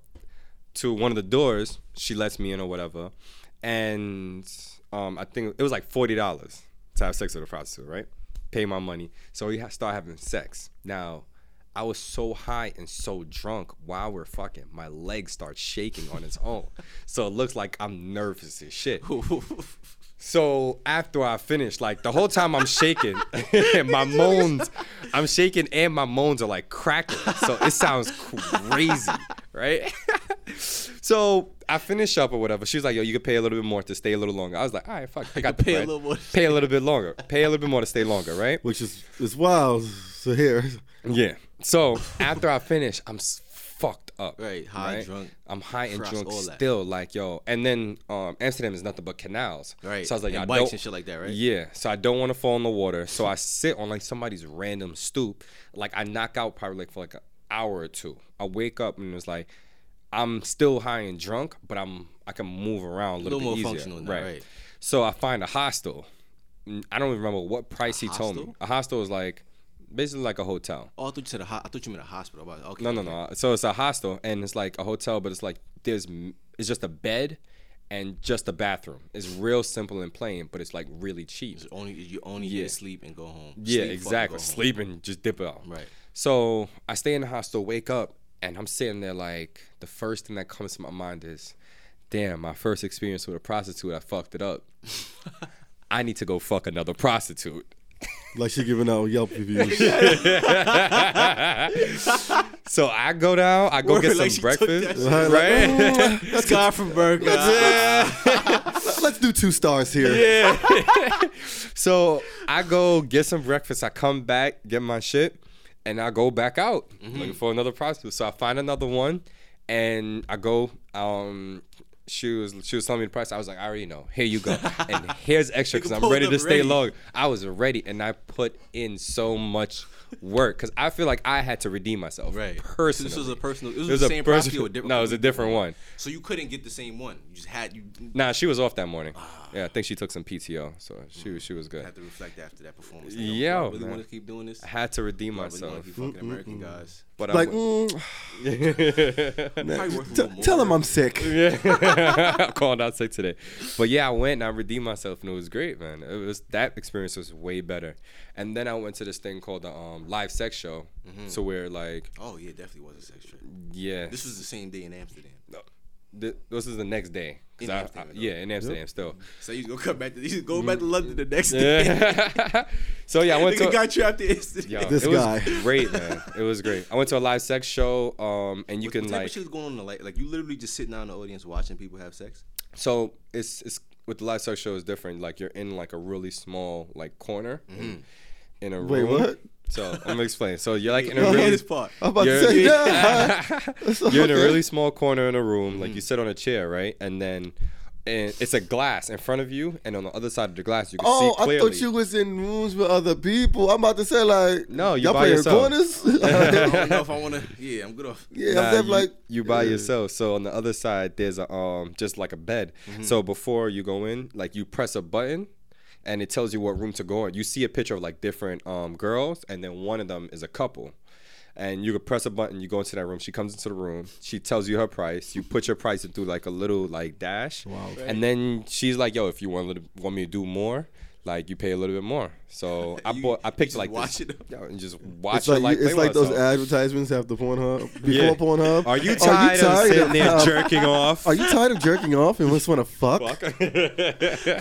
to one of the doors. She lets me in or whatever, and um, I think it was like forty dollars to have sex with a prostitute, right? Pay my money. So we ha- start having sex. Now, I was so high and so drunk while we're fucking, my legs start shaking on its own. So it looks like I'm nervous as shit. So after I finish, like the whole time I'm shaking, my moans, I'm shaking and my moans are like cracking. So it sounds crazy, right? so I finish up or whatever. She's like, "Yo, you can pay a little bit more to stay a little longer." I was like, "All right, fuck, I got the pay a little more Pay a little bit longer. Pay a little bit more to stay longer, right?" Which is is wild So here, Yeah. So after I finish, I'm s- fucked up. Right, high, drunk, I'm high and drunk that. still. Like yo, and then um, Amsterdam is nothing but canals. Right. So I was like, And I bikes and shit like that, right? Yeah. So I don't want to fall in the water. So I sit on like somebody's random stoop. Like I knock out probably like for like an hour or two. I wake up and it's like I'm still high and drunk, but I'm I can move around a little, little bit more easier. functional now, right. So I find a hostel. I don't even remember what price he told me. A hostel is like basically like a hotel. Oh, I thought you said a ho- I thought you meant a hospital. But okay. No, no, no. So it's a hostel, and it's like a hotel, but it's like there's it's just a bed and just a bathroom. It's real simple and plain, but it's like really cheap. It's only you only Yeah. get sleep and go home. Yeah, Sleep, exactly. Sleep and just dip it out. Right. So I stay in the hostel, wake up, and I'm sitting there like the first thing that comes to my mind is, damn, my first experience with a prostitute, I fucked it up. I need to go fuck another prostitute. Like she giving out Yelp reviews. So I go down, I go Word, get like some she took breakfast, that right? That's guy from Burger. Let's do two stars here. Yeah. so I go get some breakfast. I come back, get my shit, and I go back out looking for another prostitute. So I find another one, and I go. Um, she was she was telling me the price. I was like, I already know. Here you go, and here's extra because I'm ready to stay ready. long. I was ready, and I put in so much work because I feel like I had to redeem myself. Right. Personally, This was a personal. It was, It was the same person- property or different. no, it was a different one. So you couldn't get the same one. You just had you Nah, she was off that morning. Ah. Ah. Yeah, I think she took some PTO, so she was she was good. had to reflect after that performance. Yeah, I really man. want to keep doing this. I had to redeem I really want myself, to keep fucking American guys. but Like, I mm, Probably worth a t- little more. tell him I'm sick. I called out sick today. But yeah, I went and I redeemed myself and it was great, man. It was that experience was way better. And then I went to this thing called the um, live sex show. So where like Oh yeah, definitely was a sex show. yeah, This was the same day in Amsterdam. Th- this is the next day. In I- Amsterdam, I- though. yeah, in Amsterdam still. So you go come back to you go back to London the next day. So yeah, I went to got trapped in Amsterdam. Yo, This it was guy. great, man. It was great. I went to a live sex show, um, and you What can type like of shit was going on in the like like you literally just sitting down in the audience watching people have sex. So it's it's with the live sex show is different. Like you're in like a really small like corner Mm-hmm. in a Wait, room. what? So I'm gonna explain. So you're like in a Go Hear ahead. really part. I'm about to You're- say, yeah. you're in a really small corner in a room. Mm-hmm. Like you sit on a chair, right? And then and it's a glass in front of you, and on the other side of the glass you can Oh, see I thought you was in rooms with other people. I'm about to say like, No, you y'all by playing yourself. corners. I don't know if I want to. Yeah, I'm good off. yeah, Nah, I'm you, like you by yeah. yourself. So on the other side, there's a um just like a bed. Mm-hmm. So before you go in, like you press a button, and it tells you what room to go in. You see a picture of like different um girls, and then one of them is a couple. And you could press a button, you go into that room. She comes into the room. She tells you her price. You put your price into like a little like dash. Wow. And then she's like, "Yo, if you want, want me to do more, like you pay a little bit more." So I You- bought, I picked just like watch this, it? yo, and just watch It's her like, like it's like those herself. advertisements after Pornhub, before Yeah. Pornhub. Are you tired, of sitting there jerking off? Are you tired of jerking off and just want to fuck?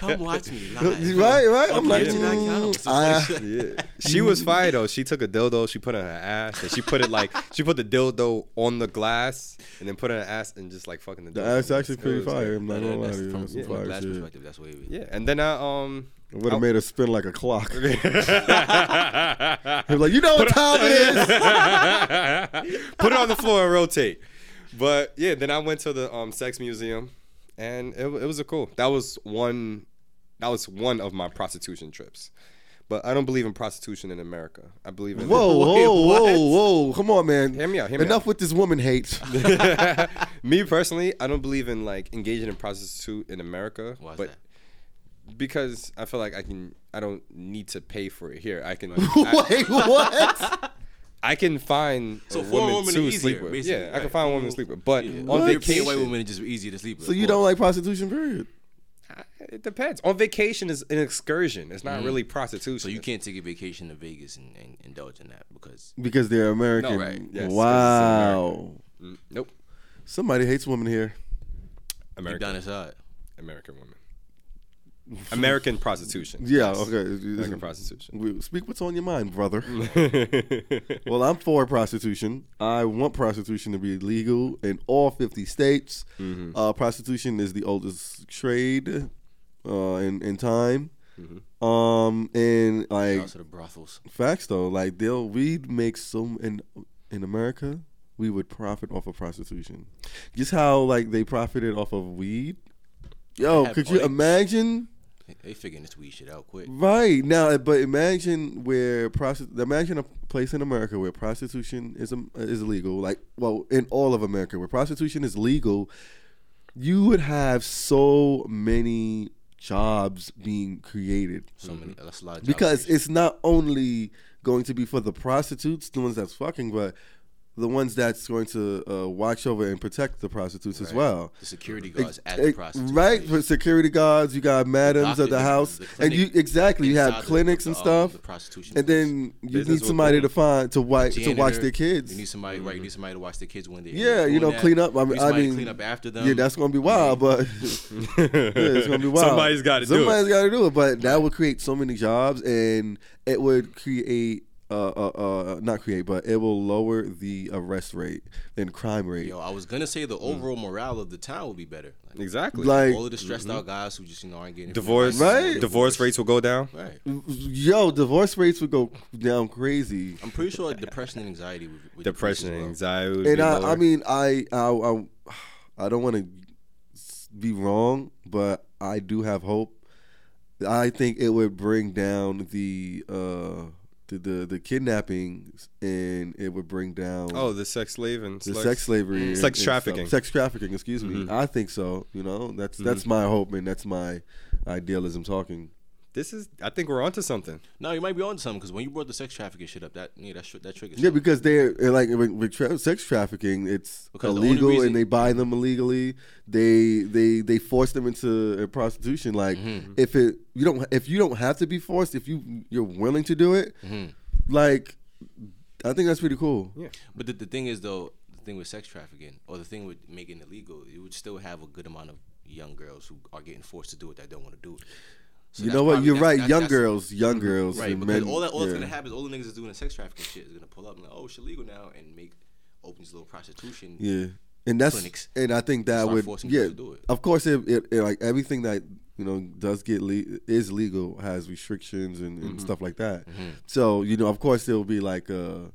Come watch me live. Right, right. I'm Okay, like, mm, count. I- like- Yeah. She was fire though. She took a dildo, she put it in her ass, and she put it like she put the dildo on the glass, and then put it in her ass and just like fucking the. the dildo. ass actually pretty fire. good. I'm not gonna lie to you. from, That's some from a glass perspective, that's wavy. Yeah, and then I um. It would have made her spin like a clock. Put He was like, you know what time it is. Put it on the floor and rotate. But yeah, then I went to the um sex museum, and it, it was a cool. That was one. That was one of my prostitution trips. But I don't believe in prostitution in America. I believe in Whoa, whoa, what? whoa, whoa! Come on, man. Hear me out, hear me Enough out. with this woman hate. Me personally, I don't believe in like engaging in prostitute in America. Why is but that? Because I feel like I can I don't need to pay for it here. I can I, Wait, what? I can find So a for a woman, woman, to it's sleep easier, with. basically, Yeah, I can find a woman to sleep with. But Yeah. on Well, vacation, white women it's just easier to sleep with. so you don't like prostitution, period? it depends. On vacation is an excursion. It's not really prostitution. So you can't take a vacation to Vegas and, and indulge in that because Because they're American. No, right. Yes, 'cause it's wow. Mm, Nope. Somebody hates women here. deep American down inside. American women. American prostitution. Yeah, Yes. okay. American prostitution. We- Speak what's on your mind, brother. well, I'm for prostitution. I want prostitution to be legal in all 50 states. Mm-hmm. Uh, prostitution is the oldest trade uh, in in time. Mm-hmm. Um, and like Shout out to the brothels. facts though, like they'll we'd make so in in America, we would profit off of prostitution. Just how like they profited off of weed. Yo, have could you imagine? They- They figuring this weed shit out quick. Right now, but imagine where prosti- Imagine a place in America where prostitution is um, is illegal. Like, well, in all of America, where prostitution is legal, you would have so many jobs being created So many. That's a lot of job because creation. it's not only going to be for the prostitutes, the ones that's fucking, but the ones that's going to uh, watch over and protect the prostitutes as well. the security guards at Eh, the prostitute. right place. for security guards you got madams doctor- at the the- house the and you exactly you have inside the- clinics and stuff the prostitution and then you Business need somebody to find to watch to watch their kids You need somebody, right? You need somebody to watch their kids when they yeah you know that. clean up I You mean, need I mean clean up after them. yeah that's gonna be wild but yeah, it's gonna be wild Somebody's gotta do it. somebody's got to do it but that would create so many jobs and it would create uh, uh, uh, not create, but it will lower the arrest rate and crime rate. Yo, I was gonna say the overall morale of the town would be better. Like, Exactly. Like all of the stressed out guys who just you know aren't getting divorce, Right. divorce rates will go down. Right. yo, divorce rates would go down crazy. I'm pretty sure like, depression and anxiety would, would Depression and decrease as well. anxiety. Would And be I, lower. I mean, I, I, I, I don't want to be wrong, but I do have hope. I think it would bring down the uh the the, the kidnappings and it would bring down oh, the sex slave and the slugs. sex slavery, mm-hmm. and- Sex and stuff. trafficking. sex trafficking. Excuse me. Mm-hmm. I think so. You know, that's that's mm-hmm. my hope and that's my idealism talking. This is. I think we're onto something. No, you might be on something because when you brought the sex trafficking shit up, that yeah, that sh- that triggers. Yeah, because they're they're like with, with tra- sex trafficking, it's Because the illegal, reason- and they buy them illegally. They they they force them into uh, prostitution. Like Mm-hmm. if it you don't if you don't have to be forced, if you you're willing to do it, Mm-hmm. like I think that's pretty cool. Yeah. But the, the thing is though, the thing with sex trafficking or the thing with making it illegal, you would still have a good amount of young girls who are getting forced to do it that don't want to do it. So you know what? You're that's- right. that's- young that's- girls, young girls, Right, and because men. all that all that's yeah. gonna happen is all the niggas that's doing the sex trafficking shit is gonna pull up and like, oh, it's illegal now, and make open these little prostitution. Yeah, and that's clinics and I think that would forcing yeah. to do it. Of course, it, it, it like everything that you know does get le- is legal has restrictions and, Mm-hmm. stuff like that. So you know, of course, there will be like a,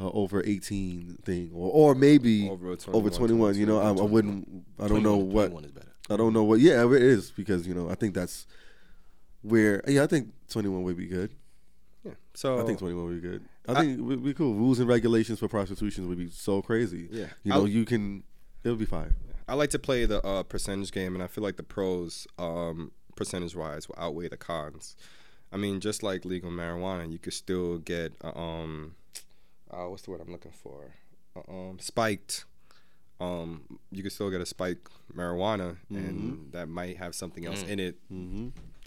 a over eighteen thing, or or maybe Over over 21, twenty one. You know, I, I wouldn't. I don't know 21 what. 21 is better. I don't know what. Yeah, it is because you know I think that's where. Yeah, I think twenty one would be good. Yeah. So I think 21 would be good. I, think it would be cool. Rules and regulations for prostitution would be so crazy. Yeah. You know, I'll- you can, it would be fine. I like to play the uh, percentage game, and I feel like the pros, um, percentage wise, will outweigh the cons. I mean, just like legal marijuana, you could still get uh, um, uh, what's the word I'm looking for? Uh, um, spiked. Um, you could still get a spiked marijuana, and that might have something else in it,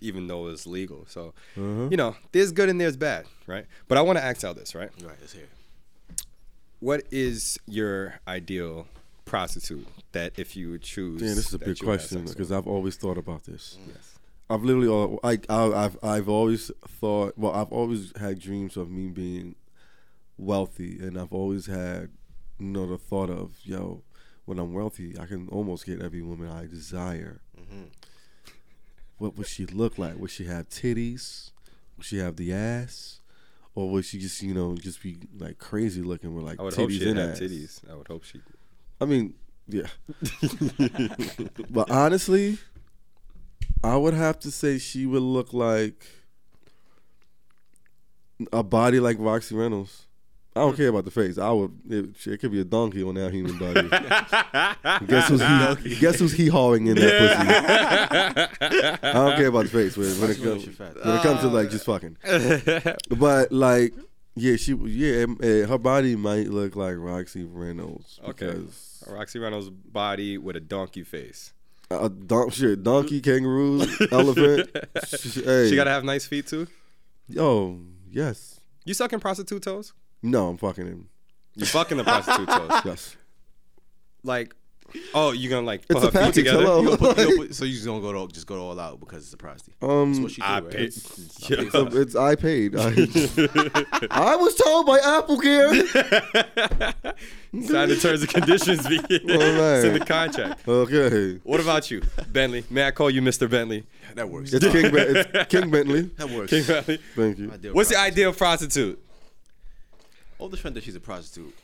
even though it's legal. So, mm-hmm. you know, there's good and there's bad, right? But I want to ask out this, right? Right, let's hear. What is your ideal prostitute that if you would choose? Man, this is a big you would have question because? I've always thought about this. Yes. I've literally, all, I, I, I've, I've always thought. Well, I've always had dreams of me being wealthy, and I've always had, you know, the thought of, yo, when I'm wealthy, I can almost get every woman I desire. Mm-hmm. What would she look like? Would she have titties? Would she have the ass? Or would she just, you know, just be like crazy looking with like I would titties hope she and ass? titties. I would hope she. I mean, yeah. but honestly, I would have to say she would look like a body like Roxy Reynolds. I don't care about the face. I would. It, it could be a donkey on that human body. guess who's he? Guess who's he hauling in that pussy? I don't care about the face when, when it Reynolds, comes you're when it comes to like just fucking. But like, yeah, she yeah, her body might look like Roxy Reynolds Okay. Roxy Reynolds' body with a donkey face. a don- shit, donkey, kangaroo, elephant. Sh- hey, She gotta have nice feet too. Oh yes. You sucking prostitute toes? No, I'm fucking him. You're fucking the prostitute toes? Yes. Like, oh, you gonna like It's put a her feet package. together? Hello. You gonna put- you gonna put- so you just gonna go to just go to all out because it's a prostitute. That's Um, what she do, I right? paid. so it's I paid. I, I was told by Apple Care. Sign the terms and conditions. Be right. it's in the contract. Okay. What about you, Bentley? May I call you Mr. Bentley? That works. It's King. Ben- it's King Bentley. that works. King Bentley. Thank you. Ideal What's the prostitute. ideal prostitute? All the friend that she's a prostitute.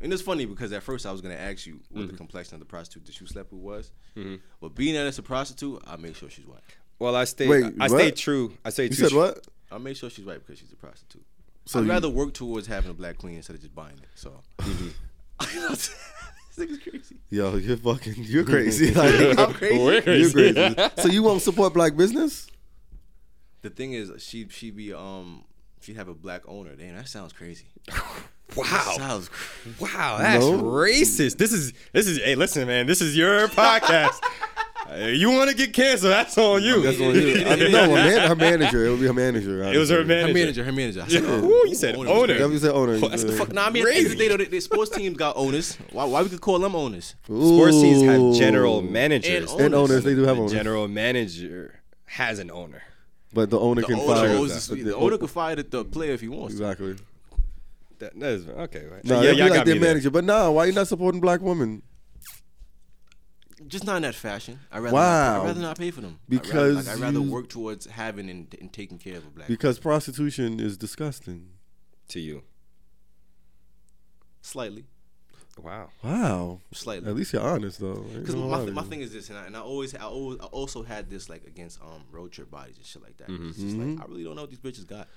And it's funny because at first I was gonna ask you what the mm-hmm. complexion of the prostitute that you slept with was, mm-hmm. but being that it's a prostitute, I make sure she's white. Well, I stay. Wait, I what? stay true. I stay You true. said what? I make sure she's white because she's a prostitute. So I'd you- rather work towards having a black queen instead of just buying it. So, mm-hmm. this nigga's crazy. Yo, you're fucking. You're crazy. Like, I'm crazy. you're crazy. So you won't support black business? The thing is, she she be um she'd have a black owner. Damn, that sounds crazy. Wow. That sounds crazy. Wow, that's No. racist. This is this is. Hey, listen, man. This is your podcast. You want to get canceled? That's on you. That's on you. I mean, no, her, man, her manager. It would be her manager. It was her honestly. Her manager. manager, her manager. I said, Yeah. oh, Ooh, you said was owner. crazy. Yeah, you said owner. Oh, that's the fuck- Nah, I mean, at the end of the day, though, the, the sports teams got owners. Why, why we could call them owners? Sports teams have general managers. And And owners, they do have The owners. general manager has an owner. But the owner The can owner, fire. owns the, the- the owner can fire the, the player if he wants. Exactly. That, that is okay. Right. No, yeah, yeah, y'all like got their me there. manager. But nah, why you not supporting black women? Just not in that fashion. I rather Wow. not, I'd rather not pay for them. Because I'd rather, like, I'd rather you- work towards having and, and taking care of a black. Because prostitution is disgusting. to you. slightly, Wow. Wow. slightly. At least you're honest though. Because no my, th- my thing is this, and I, and I always, I always, I also had this like against um road trip bodies and shit like that. Mm-hmm. It's just like I really don't know what these bitches got.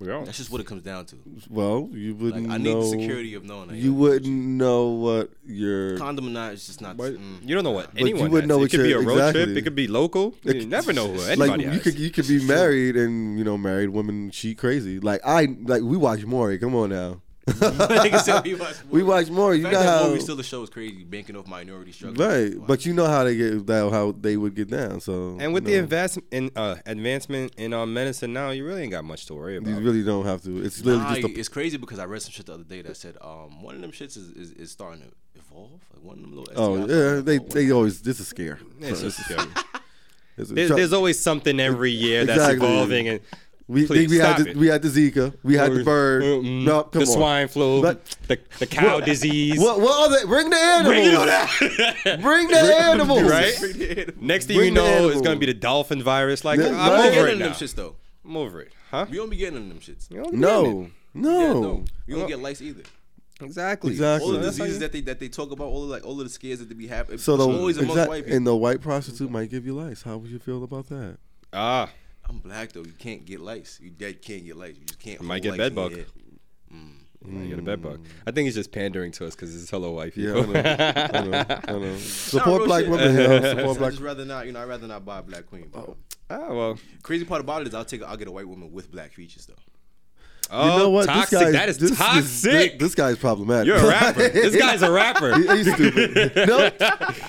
Yeah. That's just what it comes down to. Well, you wouldn't I need know. the security of knowing. That, You yeah, wouldn't know what your. condom or not. It's just not. But mm. you don't know what But you wouldn't has. know It what could be a your- road trip. It could be local. It, You never know who like anybody you could you could be married and you know married women cheat crazy. Like I like we watch Maury. Come on now. Niggas say we watch We watch Maury. The You fact know how movie still the show is crazy, banking off minority struggle. right, but you know how they get that how they would get down. So and with you the know, investment in uh, advancement in uh, medicine now, you really ain't got much to worry about. you really don't have to. It's literally Nah, just a it's crazy because I read some shit the other day that said um one of them shits is, is, is starting to evolve. Like one of them little. Oh STIs yeah, starting they they always this is scare. It's just scary. A there's, there's always something every year that's Exactly. evolving, and we please, we had the, it. we had the Zika, we had the bird. Mm-mm. No, come the on. swine flu, But- the, the cow disease. What what other? Bring the animals. Bring the animals. Right? Next thing Bring you know, it's gonna be the dolphin virus. Like Yeah, I'm right. Over don't it now. them shits though. I'm over it, huh? We don't be getting them shits. You don't be getting No, no, Yeah, no. You don't get lice either. exactly. Exactly. All the diseases that they that they talk about, all the like all of the scares that they be having. So the always amongst exact, white people. and the white prostitute might give you lice. How would you feel about that? Ah, I'm black though. You can't get lice. You dead can't get lice. You just can't. You might get lice in bed your bug. head. you might get a bed bug. I think he's just pandering to us because it's hello wife. Yeah, people. I know. I know. I know. Support real black shit. women. You know, support I'd black. just rather not. You know, I'd rather not buy a black queen. Bro. ah, well. Crazy part about it is I'll take. A, I'll get a white woman with black features though. Oh, You know what? toxic. This guy, that is this, this- toxic. This, guy's problematic. You're a rapper. this guy's a rapper. He- He's stupid. no,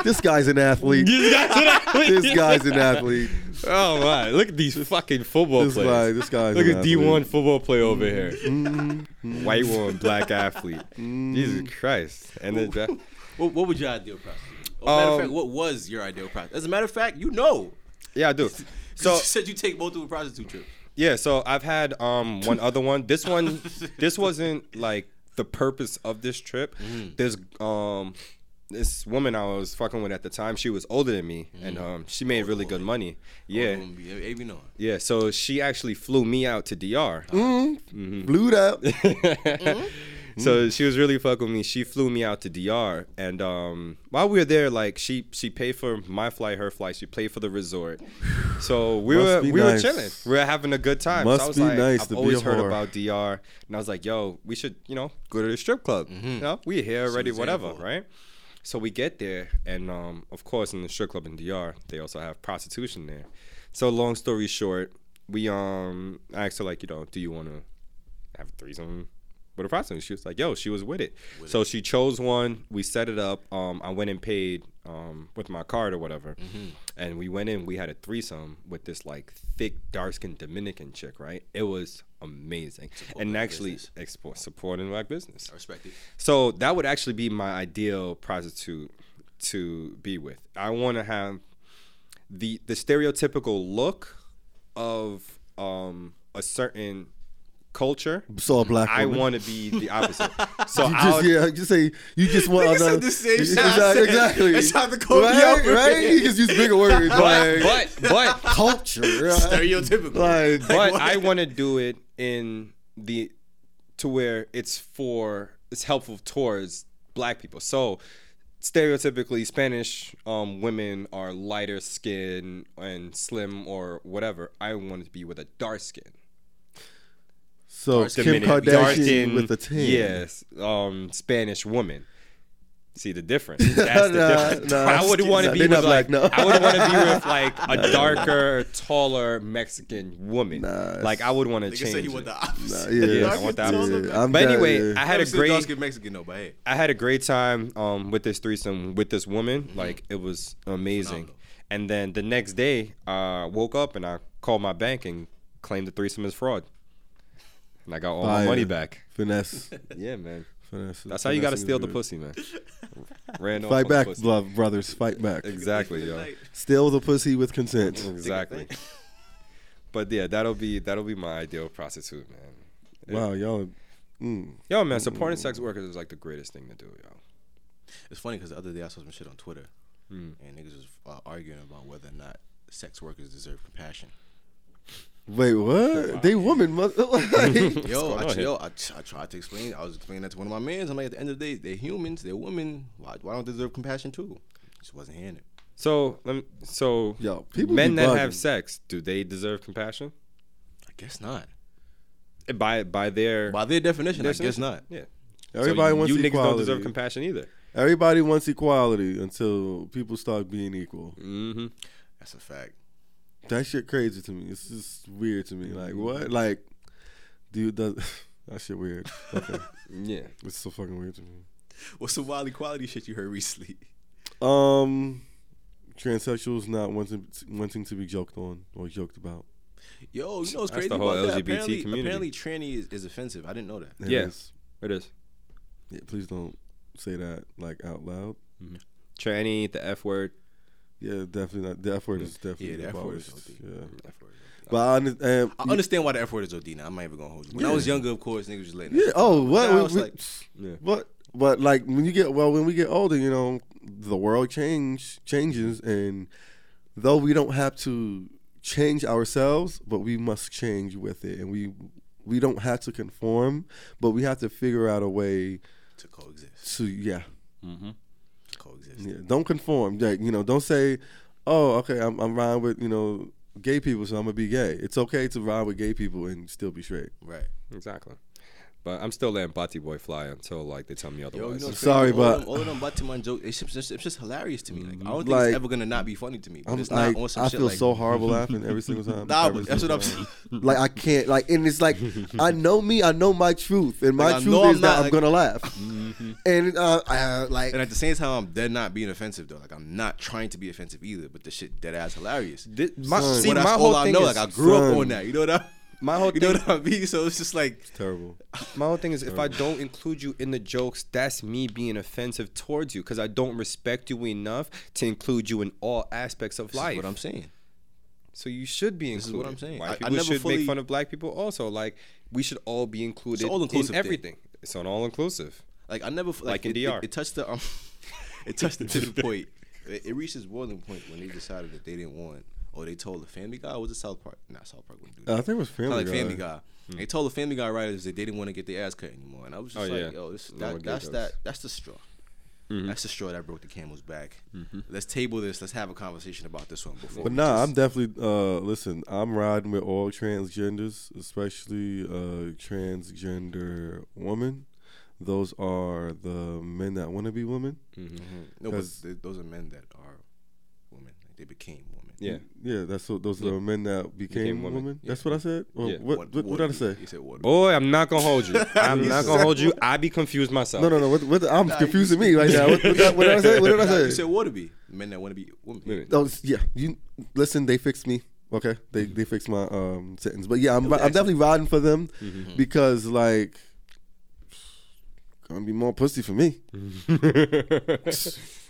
this guy's an athlete. This guy's an athlete. This guy's an athlete. Oh my! Look at these fucking football This guy, players. this guy's Look an at D one football player over here. Mm-hmm. White one, black athlete. Jesus Christ! And then dra- What, what would your ideal prostitute? Oh, matter of Um, fact, what was your ideal prostitute? As a matter of fact, you know. yeah, I do. So So you said you take multiple prostitute trips. yeah, so I've had um one other one. This one, this wasn't like the purpose of this trip. There's um this woman I was fucking with at the time. She was older than me, and um she made really good money. Yeah, yeah, Avi yeah. So she actually flew me out to DR. Mm-hmm. Mm-hmm. Blew out. So she was really fucking me. She flew me out to DR, and um, while we were there, like she she paid for my flight, her flight. She paid for the resort. So we Must were we nice. were chilling. We were having a good time. Must so I was be like, nice I've to be always a heard whore. about DR, and I was like, yo, we should you know go to the strip club. You know, we here already, whatever, in for. right? So we get there, and um, of course, in the strip club in DR, they also have prostitution there. So long story short, we um asked her like, you know, do you want to have a threesome with a prostitute? She was like, yo, she was with it. so she chose one. We set it up. Um, I went and paid um with my card or whatever, and we went in. We had a threesome with this like thick, dark skinned Dominican chick. Right? It was amazing, and actually business. export supporting black business. I respect it. So that would actually be my ideal prostitute to be with. I want to have the the stereotypical look of um a certain culture. So a black I want to be the opposite. So You just would, yeah, just say you just want Nigga said the same shit Exactly. Exactly. That's how the code right, right. You just use bigger words. but like but but culture. Right? Stereotypical. Like, but what? I want to do it in the to where it's for it's helpful towards black people. So stereotypically Spanish um, women are lighter skin and slim or whatever. I want to be with a dark skin. so Kim Dominican- Kardashian dark-skinned, with a tan. Yes, um, Spanish woman. See the difference. That's the Nah, difference. nah. I would want to be with like no. I would want to be with like a darker, taller Mexican woman. Nah, like I would want to Nigga change. said he it. want the opposite. Yeah, Yeah, I want the opposite. taller. I'm But anyway, yeah. I had a great Mexican though, but hey. I had a great time um, with this threesome with this woman. Like it was amazing. Phenomenal. And then the next day, I woke up and I called my bank and claimed the threesome as fraud. And I got all my money back. finesse. Yeah, man. Finesse. That's how you got to steal is the pussy, man. Ran off Fight back, love brothers. Fight back. Exactly, yo. Steal the pussy with consent. Exactly. but yeah, that'll be that'll be my ideal prostitute, man. Wow, y'all. Mm. Yo, man, supporting sex workers is like the greatest thing to do, yo. It's funny because the other day I saw some shit on Twitter, and niggas was uh, arguing about whether or not sex workers deserve compassion. Wait, what? They woman, mother. like, Yo, I, yo I, I tried to explain. I was explaining that to one of my mans. I'm like, at the end of the day, they're humans. They're women. Why, why don't they deserve compassion too? Just wasn't hearing it. So, lem- so Yo, people men that have sex, do they deserve compassion? I guess not. By by their By their definition, I guess not. Yeah. Everybody so wants you niggas don't deserve compassion either. Everybody wants equality until people start being equal. Mm-hmm. That's a fact. That shit crazy to me. It's just weird to me. Like what? Like, dude, does that shit weird? Okay, Yeah. it's so fucking weird to me. What's the wild equality shit you heard recently? Um, transsexuals not wanting wanting to be joked on or joked about. Yo, you know what's That's crazy the whole about that? Apparently, community. apparently tranny is, is offensive. I didn't know that. It Yeah. is. It is. Yeah, please don't say that like out loud. Tranny, the F word. Yeah, definitely not. The F word is definitely Yeah, the F word is abolished. OD. Yeah, F word. but I understand. Um, I understand why the F word is OD now. I'm not even gonna hold you. When I was younger, of course, niggas was letting Yeah. Oh, what? Now we- it's we- like, Yeah. What? But like when you get well, when we get older, you know, the world change changes, and though we don't have to change ourselves, but we must change with it, and we we don't have to conform, but we have to figure out a way to coexist. to yeah, coexist. Yeah. Don't conform. Like you know, don't say, oh, okay, I'm I'm riding with you know gay people, so I'm gonna be gay. It's okay to ride with gay people and still be straight. Right. Exactly. But I'm still letting Bati Boy fly until like they tell me Yo, you otherwise. know what's Sorry, crazy? all but- of them, all of them Batiman jokes, it's just, it's just hilarious to me. Like I don't think Like- it's ever gonna not be funny to me. But I'm it's not like, on some I shit feel like, so horrible laughing every single time. Nah, every but that's what single I'm time. Like I can't like, and it's like I know me, I know my truth, and my Like, truth is I'm that not, I'm gonna laugh. And uh, I, like, And at the same time, I'm dead not being offensive though. Like I'm not trying to be offensive either. But the shit dead ass hilarious. Thi- my, Son. see, But that's my all whole I know. is Like I grew son. up on that. You know what I? My whole You know thing. what I mean? So it's just like terrible. My whole thing is if I don't include you in the jokes, that's me being offensive towards you because I don't respect you enough to include you in all aspects of this is life. what I'm saying. So you should be This is included. what I'm saying. White I- I people never should fully- make fun of black people also. Like we should all be included all-inclusive in thing. everything. It's an all inclusive. Like I never like, Like in it, DR. It, it touched the um, it touched the tipping point. It, it reached its boiling point when they decided that they didn't want, or they told the Family Guy. Or was it South Park? Not South Park wouldn't do I think it was Family like Guy. Family Guy. They told the Family Guy writers that they didn't want to get their ass cut anymore, and I was just Oh, like, yeah. yo, this that, that's that that's the straw. That's the straw that broke the camel's back. Let's table this. Let's have a conversation about this one before. But nah, just- I'm definitely uh listen, I'm riding with all transgenders, especially uh transgender women. Those are the men that want to be women. Mhm. no, but those are men that are women. Like, they became women. Yeah. Yeah, that's what those are Yeah. the men that became, Became women. women. That's what I said. Or Yeah. What, what, what did I say? He said water. Boy, I'm not gonna hold you. I'm not gonna hold you. I be confused myself. No, no, no. What, what, I'm Nah, confusing you- me right now. What, what, did I- what did I say? What did I Nah, You say? said water be men that want to be women. Women. Oh, yeah. You listen. They fixed me. Okay, they they fixed my um sentence. But yeah, I'm I'm definitely riding for them because like gonna be more pussy for me.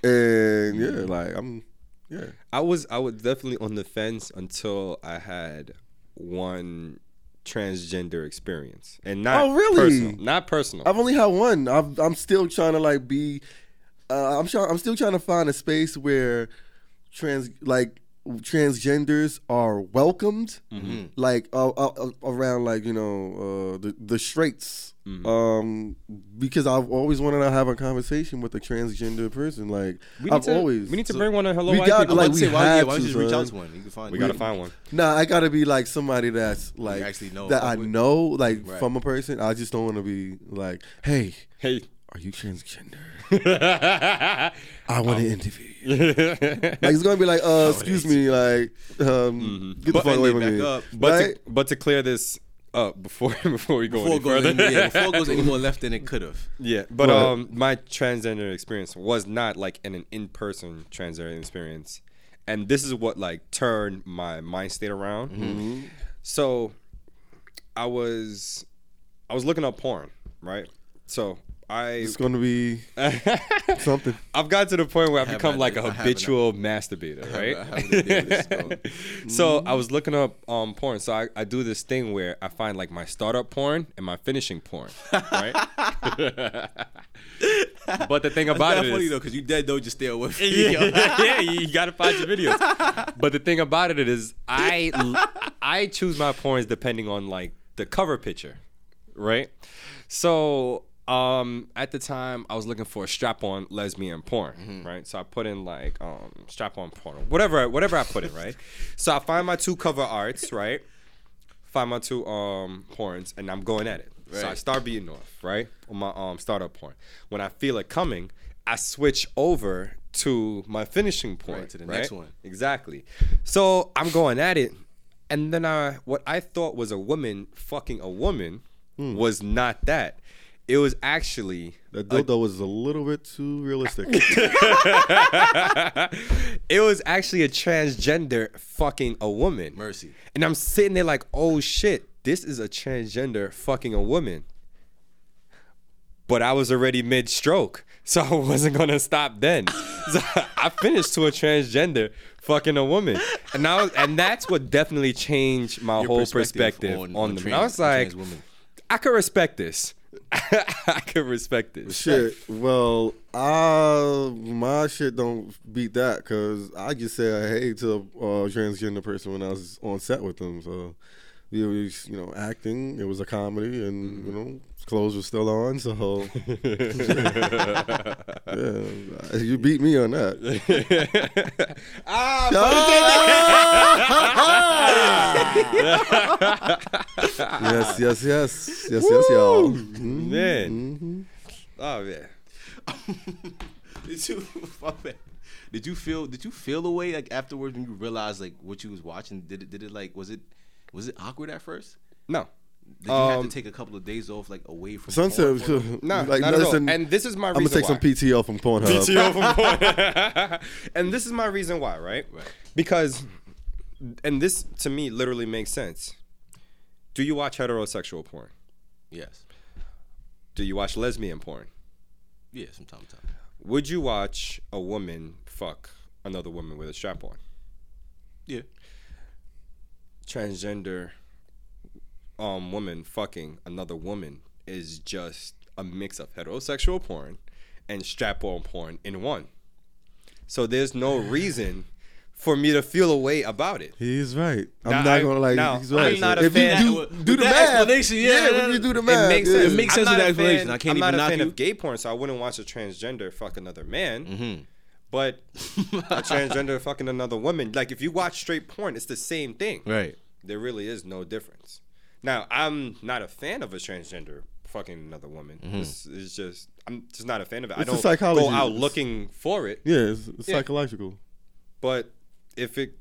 and yeah, like I'm yeah. I was I was definitely on the fence until I had one transgender experience, and not Oh, really? personal, not personal. I've only had one. I've, I'm still trying to like be. Uh, I'm trying. I'm still trying to find a space where trans like transgenders are welcomed, like uh, uh, uh, around like you know uh, the the straights. Um, because I've always wanted to have a conversation with a transgender person. Like we need I've to, always we need to bring one of Hello We got. I'm like, we say, why, yeah, why don't you to, just reach out to one? You can find. we one. gotta find one. Nah, I gotta be like somebody that's like actually know, that I with. know, like Right. from a person. I just don't want to be like, hey, Hey. are you transgender? I want to interview you. Like it's gonna be like, uh, excuse me, like, um, get the But- fuck away from me. up. But right? to, but to clear this up before before we go Before any goes, further, any, yeah, before it goes any more left than it could have. Yeah, but Go ahead. um, my transgender experience was not like in an in-person transgender experience, and this is what like turned my mind state around. Mm-hmm. So, I was, I was looking up porn, right? So I It's gonna be something. I've got to the point where I've have become an- like a I have habitual masturbator, right? I have an idea where this is so I was looking up um porn. So I, I do this thing where I find like my startup porn and my finishing porn, right? but the thing about That's it not funny is, though, because you dead don't just stay away from me. yeah, you gotta find your videos. But the thing about it is, I I choose my porns depending on like the cover picture, right? So um at the time I was looking for a strap-on lesbian porn, right? So I put in like um strap-on porn, whatever whatever I put in, right? So I find my two cover arts, right? Find my two um porns, and I'm going at it. So I start beating off, right? On my um startup porn. When I feel it coming, I switch over to my finishing point. Right, to the next one. Exactly. So I'm going at it, and then I what I thought was a woman fucking a woman Hmm. was not that. It was actually the dildo was a little bit too realistic. it was actually a transgender fucking a woman. Mercy. And I'm sitting there like, oh shit, this is a transgender fucking a woman. But I was already mid stroke, so I wasn't gonna stop then. So I finished to a transgender fucking a woman, and now and that's what definitely changed my Your whole perspective perspective on- on, on them. trans- I was like, trans. I could respect this. I can respect this. shit. Well, I my shit don't beat that because I just said hey to a uh, transgender person when I was on set with them. So we was you know acting. It was a comedy, and you know clothes were still on. So yeah, you beat me on that. Ah, yes, yes, yes, yes, yes, y'all. Mhm. Man. Oh yeah. Did you my did you feel did you feel the way like afterwards when you realized like what you was watching? Did it did it like was it was it awkward at first? No. Did you have Um, to take a couple of days off like away from Sunset. porn? No, like, not listen, at all. And this is my I'm gonna reason take some. PTO from Pornhub. PTO from porn. and this is my reason why, right? Right. Because, and this to me literally makes sense. Do you watch heterosexual porn? Yes. Do you watch lesbian porn? Yeah, from time to time. Would you watch a woman fuck another woman with a strap on? Yeah. Transgender um woman fucking another woman is just a mix of heterosexual porn and strap on porn in one. So there's no reason for me to feel a way about it. He's right. I'm Now, not I- gonna like. now, he's right. I'm not a if fan- you do, With do the that math, explanation, yeah, when you do the math, it makes yeah. sense. It makes I'm sense not with that a explanation. fan- I can't I'm even not a fan you. of gay porn, so I wouldn't watch a transgender fuck another man. Mm-hmm. But a transgender fucking another woman, like if you watch straight porn, it's the same thing. Right. There really is no difference. Now, I'm not a fan of a transgender fucking another woman. It's, it's just I'm just not a fan of it. I It's a don't psychology. go out It's- looking for it. Yeah, it's, it's Yeah. psychological. But if it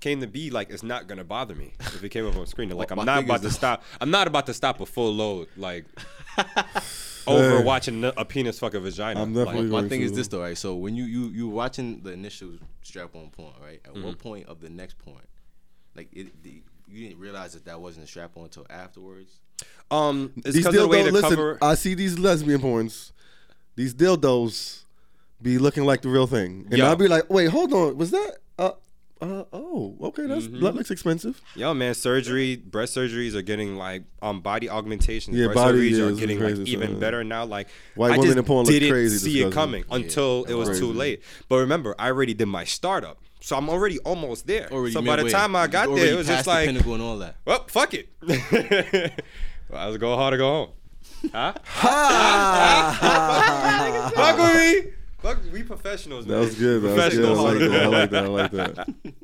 came to be, like, it's not gonna bother me if it came up on screen. Like, I'm not about to stop. I'm not about to stop a full load, like, over Hey. watching a penis fuck a vagina. I'm Like, definitely My going thing is this though, right? So when you you you watching the initial strap on porn, right? At Mm-hmm. what point of the next porn, like it, the, you didn't realize that that wasn't a strap on until afterwards? um, it's These because of the way dildos. the Listen, cover. I see these lesbian porns. These dildos be looking like the real thing, and Yo. I'll be like, "Wait, hold on, was that? Uh, uh, oh, okay, that's Mm-hmm. that looks expensive." Yo, man, surgery, breast surgeries are getting like um body augmentations. Yeah, breast body surgeries is are getting like even son. better now. Like White I women just porn didn't crazy see it disgusting. coming until it was too late. But remember, I already did my startup, so I'm already almost there. Already so by the midway. time I got there, it was just like, pinnacle and all that. well, fuck it. well, I was go hard to go home. Huh? Ha! Fuck with me. Fuck, we professionals. That man. was good. That was good. I Professionals. like that. I like that. I like that.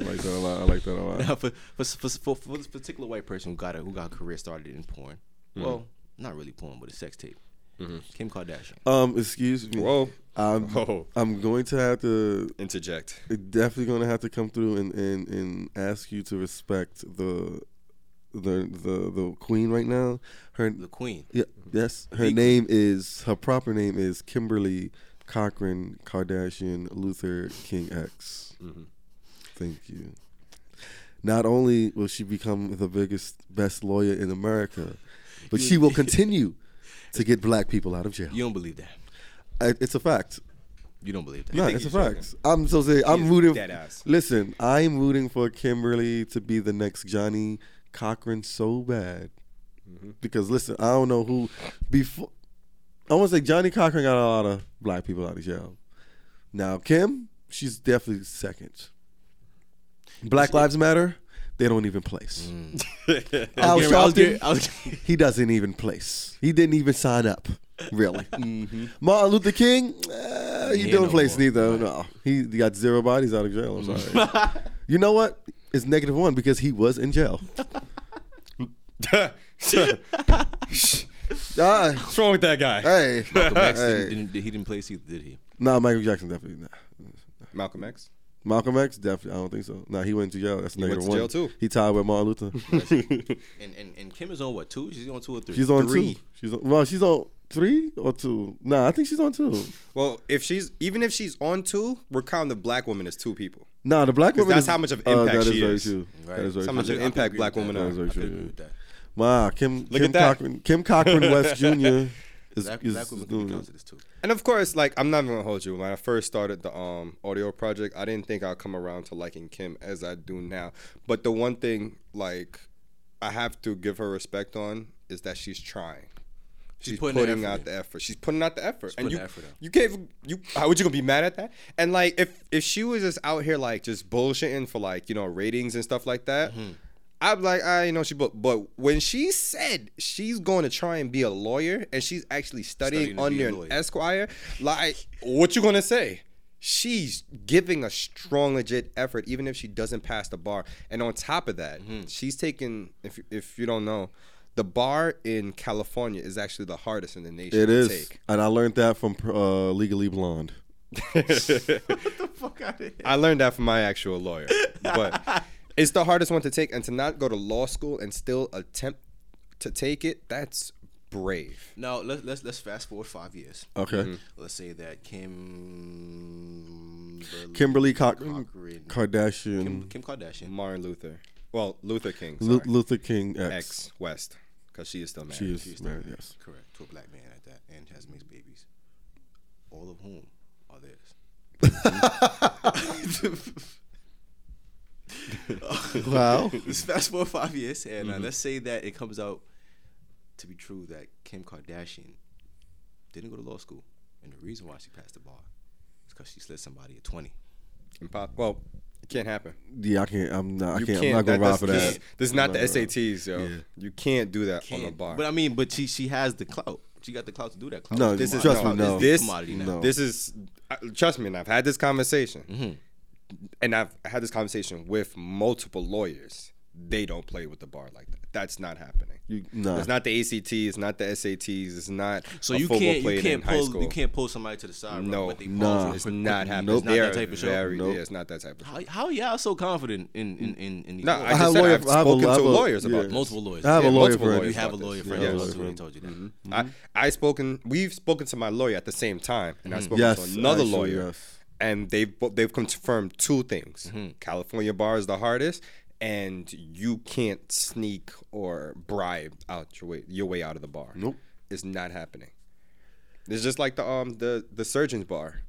I like that a lot. I like that a lot. Now, for, for, for, for, for this particular white person who got a who got a career started in porn, Mm-hmm. well, not really porn, but a sex tape. Kim Kardashian. Um, excuse me. Whoa. I'm, Whoa. I'm going to have to Interject. definitely going to have to come through and, and, and ask you to respect the the the the queen right now. Her The Queen. yeah, yes, her The name is her proper name is Kimberly Cochran Kardashian Luther King X. Thank you. Not only will she become the biggest, best lawyer in America, but she will continue to get black people out of jail. You don't believe that. I- It's a fact. You don't believe that. No, it's a fact. I'm so saying I'm rooting. dead ass. Listen, I'm rooting for Kimberly to be the next Johnnie Cochran so bad. Mm-hmm. Because listen, I don't know who before. I want to say Johnnie Cochran got a lot of black people out of jail. Now Kim, she's definitely second. Black Lives Matter, they don't even place. Mm. Al Getting- I was Sharpton, getting- I was- he doesn't even place. He didn't even sign up, really. Martin Luther King, uh, he ain't don't no place more. neither. No, he got zero bodies out of jail. I'm sorry. you know what? It's negative one because he was in jail. Ah, What's wrong with that guy? hey, Malcolm X Hey. didn't, didn't, he didn't place either, did he? nah, Michael Jackson definitely not. Malcolm X. Malcolm X definitely. I don't think so. Nah, he went to jail. That's went negative to one. jail, too. He tied with Martin Luther. And, and and Kim is on what two? She's on two or three. she's on three. two. She's on, well, she's on three or two. Nah, I think she's on two. Well, if she's even if she's on two, we're counting the black woman as two people. Nah, the black woman. that's is- how much of uh, impact is she very is. true. Right. That is very How true. much of impact black women that. That is very true. agree with that. Wow, Kim Look Kim at that. Cochran, Kim Cochran West Jr. is, Black, is black women can doing be it. counted as. And of course, like I'm not even gonna hold you. When I first started the um audio project, I didn't think I'd come around to liking Kim as I do now. But the one thing like I have to give her respect on is that she's trying. She's, putting putting, the out in. the effort. She's putting out the effort. and putting you, the effort in. you can't you how would you gonna be mad at that? And like if if she was just out here like just bullshitting for like, you know, ratings and stuff like that, Mm-hmm. I'd be like, I you know she but but when she said she's going to try and be a lawyer and she's actually studying, Studying to be a under an. Esquire, like what you gonna say? She's giving a strong, legit effort, even if she doesn't pass the bar. And on top of that, Mm-hmm. she's taking. If if you don't know, the bar in California is actually the hardest in the nation It to is, take. and I learned that from uh, Legally Blonde. Fuck out of here. I learned that from my actual lawyer, but it's the hardest one to take. And to not go to law school and still attempt to take it, that's brave. Now let's let's let's fast forward five years. Okay, Mm-hmm. Let's say that Kim Kimberly Cochran, Cochran- Kardashian, Kim, Kim Kardashian. Martin Luther, well Luther King, Lu- sorry. Luther King X. ex West, because she is still married. She is She's married. Yes. Correct. To a black man at that, and has mixed babies. All of whom are theirs. Wow. Let's fast forward five years, and uh, let's say that it comes out to be true that Kim Kardashian didn't go to law school, and the reason why she passed the bar is because she slid somebody at twenty. Impo- well, it can't happen. Yeah, I can't. I'm not. I You can't. I'm can't. gonna that- ride for this, that. This is not I'm the gonna- SATs, yo. Yeah. You can't do that on a Can't- bar. But I mean, but she she has the clout. She got the clout to do that. Clout No, is this is trust commodity. me, no, no. This now. No. this is uh, trust me, and I've had this conversation, Mm-hmm. And I've had this conversation with multiple lawyers. They don't play with the bar like that. That's not happening. You, nah. It's not the ACT. It's not the SATs. It's not. So a you football can't played you can't pull you can't pull somebody to the side. right, No, nah. It's not quick. happening. It's not They that are type of show. very. Nope. Yeah, it's not that type of. How, how y'all so confident in in in, in these No, laws? I have just said lawyer- I've I have a- spoken I have to a- lawyers yeah. about this. multiple lawyers. I have a lawyer friend. You have a lawyer this. friend. Yes. as well, so they told you that. Mm-hmm. I I spoken. We've spoken to my lawyer at the same time, and I've mm-hmm. spoken to another lawyer, yes. And they've they've confirmed two things: California bar is the hardest, and you can't sneak or bribe out your way your way out of the bar. Nope. it's not happening. It's just like the um the the surgeon's bar.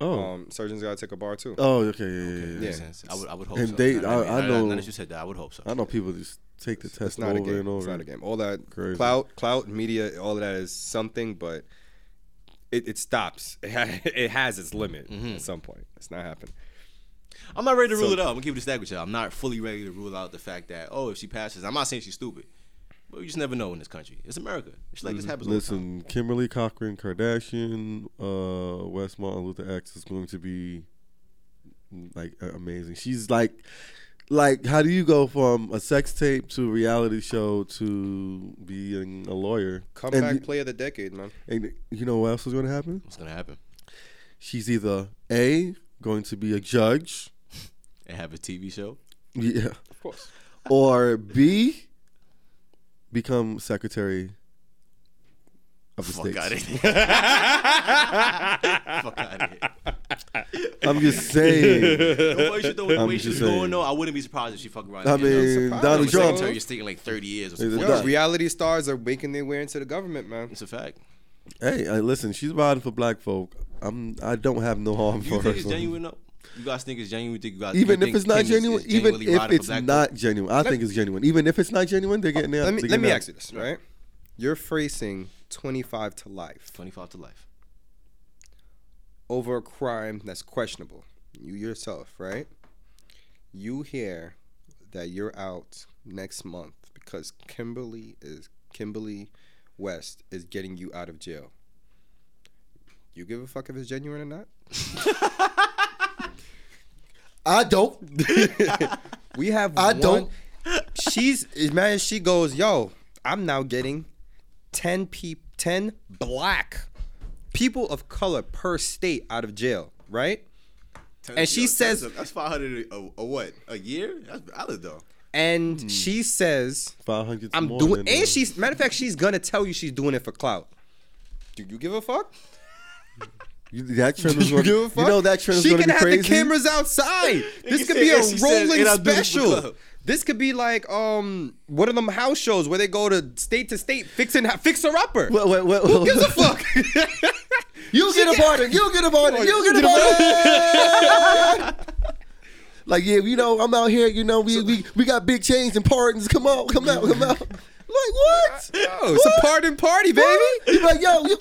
Oh. Um, surgeons gotta take a bar too. oh. Okay. Yeah. Yeah. yeah, yeah. sense. I would I would hope And so. they- Now- I- now- I now- know- Now that you said that, I would hope so. I know people just take the It's test not a over game. and over. It's not a game. All that Crazy. clout, clout, media, all of that is something, but it, it stops. It, ha- it has its limit Mm-hmm. at some point. It's not happening. I'm not ready to rule So- it out. I'm gonna keep it a stack with y'all. I'm not fully ready to rule out the fact that oh, if she passes, I'm not saying she's stupid, but you just never know in this country. It's America. It's like this happens. all the time. Listen, Kimberly Cochran Kardashian, uh, West Martin Luther X is going to be like amazing. She's like, like, how do you go from a sex tape to a reality show to being a lawyer? Comeback and, play of the decade, man. and you know what else is going to happen? What's gonna happen? She's either a going to be a judge, And have a TV show. yeah, Of course. or b become secretary of the Fuck states. out of here. Fuck out of here. I'm just saying. The way she, the way, I'm way just she's saying. going though, I wouldn't be surprised if she fuck around. I and end up mean. Donald Trump- Secretary of State in like 30 years or something. Yo, reality stars are making their way into the government, man. It's a fact. Hey, I, listen, she's riding for black folk. I'm. I don't have no harm Do for you her. think it's so- genuine though? You guys think it's genuine? You think you guys Even you if think it's not Kim is- genuine, is even genuinely if riding for it's black not folk? genuine, I think it's genuine. Even if it's not genuine, they're getting there. Let me let me ask you this, right? You're facing 25 to life. 25 to life. Over a crime that's questionable. You yourself, right? You hear that you're out next month because Kimberly is Kimberly West is getting you out of jail. You give a fuck if it's genuine or not? I don't. we have I one, don't. She's man. she goes, yo, I'm now getting ten people 10 black people of color per state out of jail, right? Tennessee, and she yo, says that's 500 a, a, what? A year? That's valid though. And hmm. she says 500 I'm doing and she's matter of fact she's going to tell you she's doing it for clout. Do you give a fuck? You, that trend is you going. give a You know that trend is She going to can have the cameras outside. this could be a rolling and I do this for special. This could be like um one of them house shows where they go to state to state fixing fixer upper. Wait, wait, wait, Who gives a fuck? You get a pardon. You get a pardon. You get a pardon. like yeah, you know, I'm out here. You know, we we, we got big chains and pardons. Come on, come out, come out. Like what? Yo, it's a pardon party, baby. You like yo, you,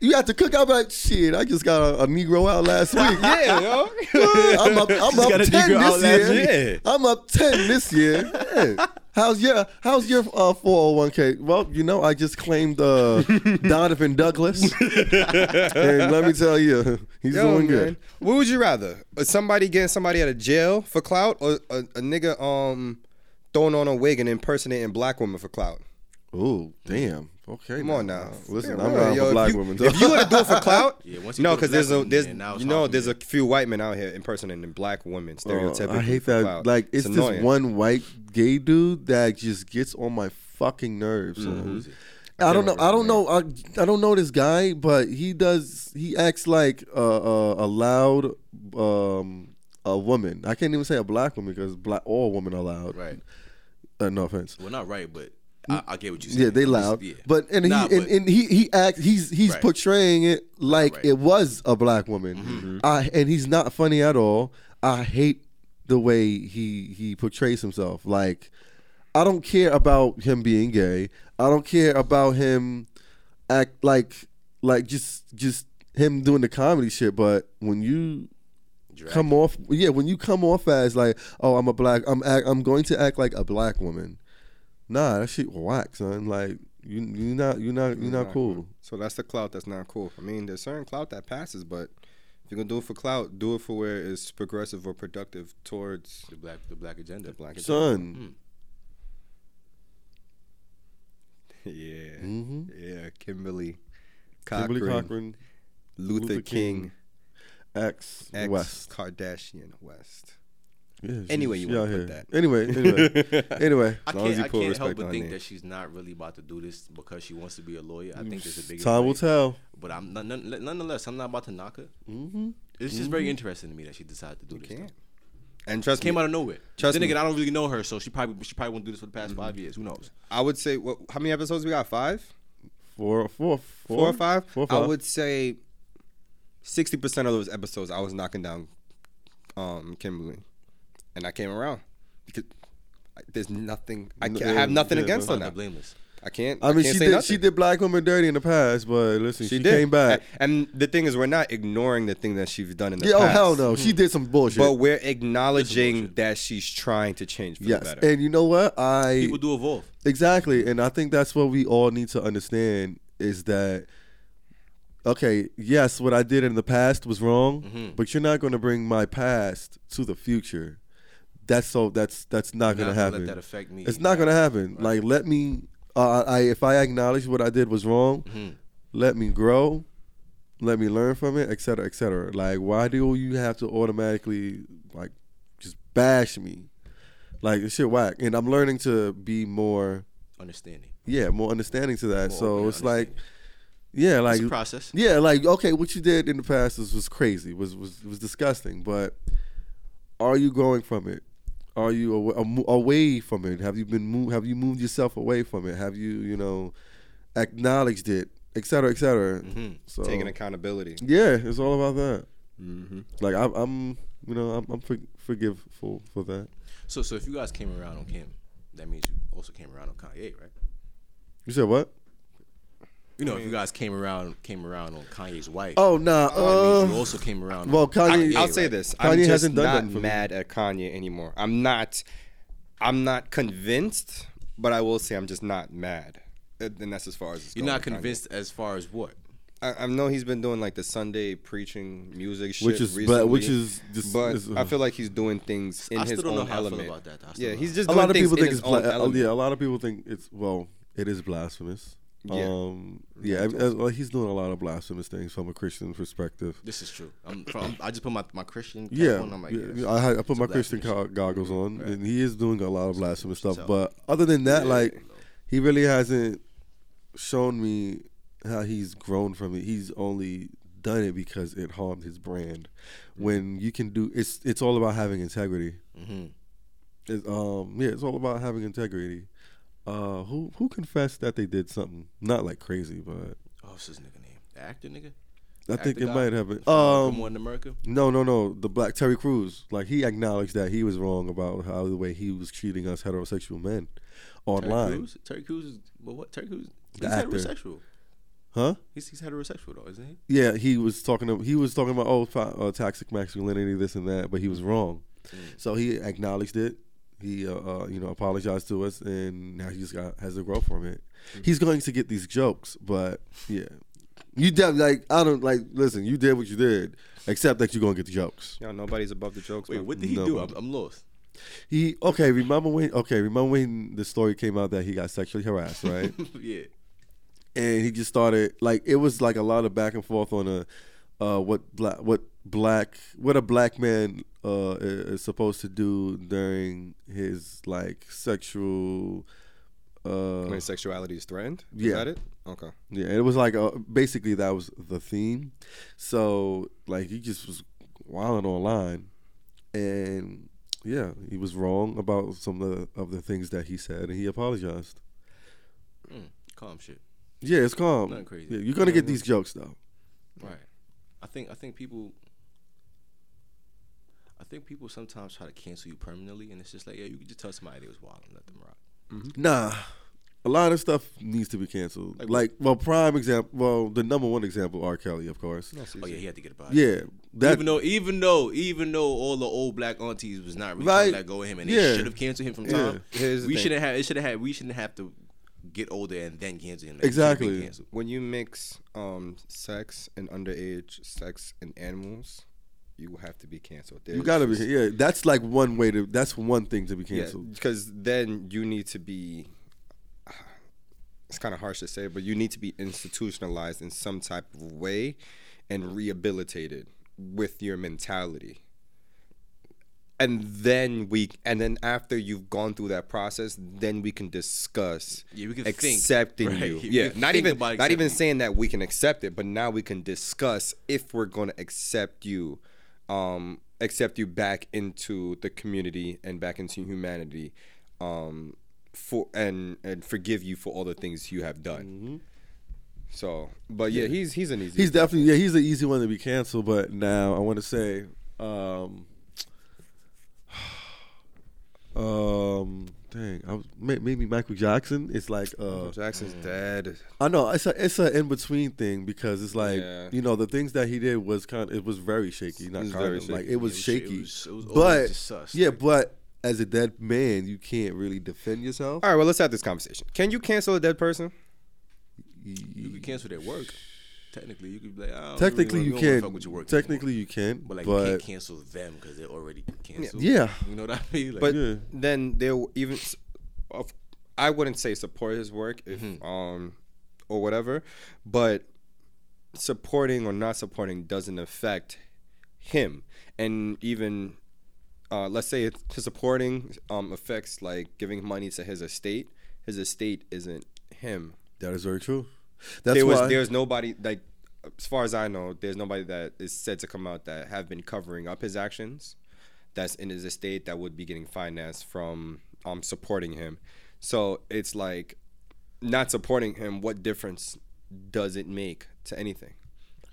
you have to cook out. Like shit, I just got a, a Negro out last week. Yeah, yo. I'm up. I'm up ten this last year. I'm up ten this year. Yeah. How's your How's your uh, 401k? Well, you know, I just claimed uh, Donovan Douglas, and let me tell you, he's Yo, doing man. good. What would you rather? Uh, Somebody getting somebody out of jail for clout, or a, a nigga um throwing on a wig and impersonating black women for clout? Oh, damn. Okay, Come on now. Listen, Yeah, I'm right. down Yo, for black if you, women. If you want to do it for clout, Yeah, once you no, to because there's black a women, there's yeah, you know there's a few white men out here impersonating black women Oh, stereotypically. I hate that. clout. Like, it's, this annoying. one white gay dude that just gets on my fucking nerves. son. Who's it? I don't know. I don't know. I, I don't know this guy, but he does. He acts like a, a, a loud um, a woman. I can't even say a black woman because black all women are loud. Right. Uh, no offense. Well, not right, but I, I get what you said. Yeah, they I'm just- loud. yeah. But and Nah, he and, but- and he he acts he's he's Right. portraying it like Right. it was a black woman. Mm-hmm. I and he's not funny at all. I hate the way he he portrays himself. Like I don't care about him being gay. I don't care about him act like like just just him doing the comedy shit. But when you come off, yeah, when you come off as like, oh, I'm a black, I'm act, I'm going to act like a black woman. Nah, that shit whack, son. Like you you not you not you not cool. So that's the clout that's not cool. I mean, there's certain clout that passes, but if you're gonna do it for clout, do it for where it's progressive or productive towards the black the black agenda. the black. Son, Yeah, hmm yeah. Kimberly Cochran, Kimberly Cochran, Luther, Luther King, King, ex ex West. Kardashian West. Yeah, Anyway you she wanna put that. Anyway, anyway, anyway. I As long as can't, you I can't respect help but think name. that she's not really about to do this because she wants to be a lawyer. I think there's a big Time will tell. But I'm none, none- nonetheless, I'm not about to knock her. Mm-hmm. It's just very interesting to me that she decided to do this. Can't. And trust Came me, out of nowhere. Trust then me. again, I don't really know her, so she probably she probably won't do this for the past five years. Who knows? I would say, what, how many episodes we got? Five, Four, four, four or five? Four or I would say sixty percent of those episodes, I was knocking down um, Kimberly, and I came around because I- there's nothing. I, can't, I have nothing yeah, against her Not now. blameless. I can't. I mean, can't she say did. nothing. She did black women dirty in the past, but listen, she, She, did. came back. A- And the thing is, we're not ignoring the thing that she's done in the Yeah, oh hell no, she did some bullshit. But we're acknowledging that she's trying to change for yes, the better. and you know what? I People do evolve. Exactly, and I think that's what we all need to understand is that okay, yes, what I did in the past was wrong, Mm-hmm. but you're not going to bring my past to the future. That's so that's that's not going to not gonna happen. Let that affect me. it's not going to happen. Like let me uh, I if I acknowledge what I did was wrong, Mm-hmm. let me grow, let me learn from it, et cetera, et cetera. Like why do you have to automatically like just bash me? Like this shit whack. And I'm learning to be more understanding. yeah, more understanding to that. More so it's like, yeah, It's like a process. Yeah, like okay, what you did in the past was, was crazy, was was was disgusting. But are you growing from it? Are you awa- aw- away from it? Have you been move, Have you moved yourself away from it? Have you you know acknowledged it, et cetera, et cetera? Mm-hmm. So Taking accountability. yeah, it's all about that. Mm-hmm. Like I'm, I'm you know, I'm, I'm for, forgiveful for that. So, so if you guys came around on Kim, that means you also came around on Kanye, right? You said what? You know, if you guys came around came around on Kanye's wife, Oh nah. that means you Uh, also came around. well, Kanye- Kanye I'll say right? this: Kanye I'm just hasn't done not nothing for me. mad at Kanye anymore. I'm not. I'm not convinced, but I will say I'm just not mad, Uh, and that's as far as it's You're not with Kanye. convinced as far as what? I, I know he's been doing like the Sunday preaching music shit, which is recently, but which is just but is, I feel like he's doing things in I his still don't know own how element. about that. Yeah, he's just a doing lot of things people think it's own bla- uh, yeah. A lot of people think it's well, it is blasphemous. Yeah. Um, yeah, I- I- well, he's doing a lot of blasphemous things from a Christian perspective. This is true. I'm, from, I just put my, my Christian Yeah, on. I'm like, yeah, yeah, yeah, I, I put my Christian blasphemous. go- goggles on, and he is doing a lot of blasphemous stuff. So- But other than that, like, he really hasn't shown me how he's grown from it. He's only done it because it harmed his brand. When you can do, it's it's all about having integrity. Mhm. It's, um, yeah, it's all about having integrity. Uh, who who confessed that they did something not like crazy, but Oh, what's his nigga name? The actor nigga? I Actor think it guy? might have been. Um, Morning America? no, no, no. The black Terry Crews, like he acknowledged that he was wrong about how the way he was treating us heterosexual men Terry online, Crews? Terry Crews is, well, what? Terry Crews? The He's actor. heterosexual. huh? He's, he's heterosexual, though, isn't he? Yeah, he was talking. To, he was talking about oh, uh, toxic masculinity, this and that, but he was wrong. So he acknowledged it. He, uh, uh, you know, apologized to us, and now he just got has to grow from it. He's going to get these jokes, but yeah, you did like I don't like. Listen, you did what you did, except that you're gonna get the jokes. Yo, nobody's above the jokes. Wait, man. what did he No, do? I'm, I'm lost. He okay. Remember when? Okay, remember when the story came out that he got sexually harassed, right? yeah. and he just started like it was like a lot of back and forth on a uh, what black what black what a black man uh, is supposed to do during his like sexual uh, when sexuality is threatened. Is Yeah. that it? Okay. yeah it was like uh basically that was the theme so like he just was wilding online and yeah he was wrong about some of the, of the things that he said and he apologized Mm, calm shit. yeah it's calm Nothing crazy. yeah, you're gonna get these jokes though Right. I think I think people I think people sometimes try to cancel you permanently and it's just like, yeah, you can just tell somebody they was wild and let them rock. Nah, a lot of stuff needs to be canceled. Like Like, well, prime example. Well, the number one example, R. Kelly, of course. Oh yeah, he had to get about it. Yeah, that even though, even though, even though all the old black aunties was not really Right. trying to let go of him, and they should have canceled him from time. Here's the we shouldn't have. It should have had. We shouldn't have to get older and then cancel him. Like, he Exactly. canceled. When you mix um, sex and underage sex and animals, you have to be canceled. you gotta be. Yeah, that's like one way to. That's one thing to be canceled. because then you need to be. It's kind of harsh to say, but you need to be institutionalized in some type of way and rehabilitated with your mentality. And then we, and then after you've gone through that process, then we can discuss Yeah, we can think, accepting right? you. We Yeah, can not even about not even saying that we can accept it, but now we can discuss if we're going to accept you, um, accept you back into the community and back into humanity, um, for and and forgive you for all the things you have done. So, but yeah, he's he's an easy. He's definitely. Yeah, he's an easy one to be canceled. But now I want to say, um, um, dang, I was, may- maybe Michael Jackson. It's like, uh, Jackson's dead. I know it's a it's an in between thing because it's like Yeah. you know the things that he did was kind of it was very shaky, not kind very of like it was It shaky. it was- it was but sus, yeah, like- but as a dead man, you can't really defend yourself. All right, well, let's have this conversation. Can you cancel a dead person? You can cancel their work. Technically, you could be like, I don't Technically, really, you we don't can. fuck with your work Technically, anymore. you can. but like but you can't cancel them because they're already canceled. yeah, you know what I mean. Like, But Yeah. then they'll even, of, I wouldn't say support his work if Mm-hmm. um or whatever, but supporting or not supporting doesn't affect him, and even uh, let's say it's his supporting um affects like giving money to his estate. His estate isn't him. that is very true. That's there was why. there's nobody like as far as I know, there's nobody that is said to come out that have been covering up his actions. That's in his estate that would be getting financed from um supporting him. So it's like not supporting him. What difference does it make to anything?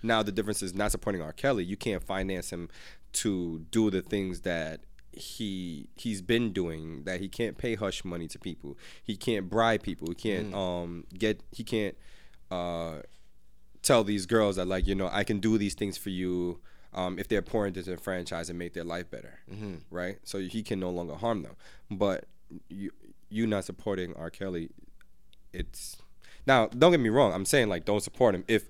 Now the difference is not supporting R. Kelly. You can't finance him to do the things that he he's been doing. That he can't pay hush money to people. He can't bribe people. He can't um get. He can't uh tell these girls that like you know I can do these things for you. Um, if they're pouring into the franchise and make their life better, right? So he can no longer harm them. But you you not supporting R. Kelly, it's now don't get me wrong. I'm saying like don't support him if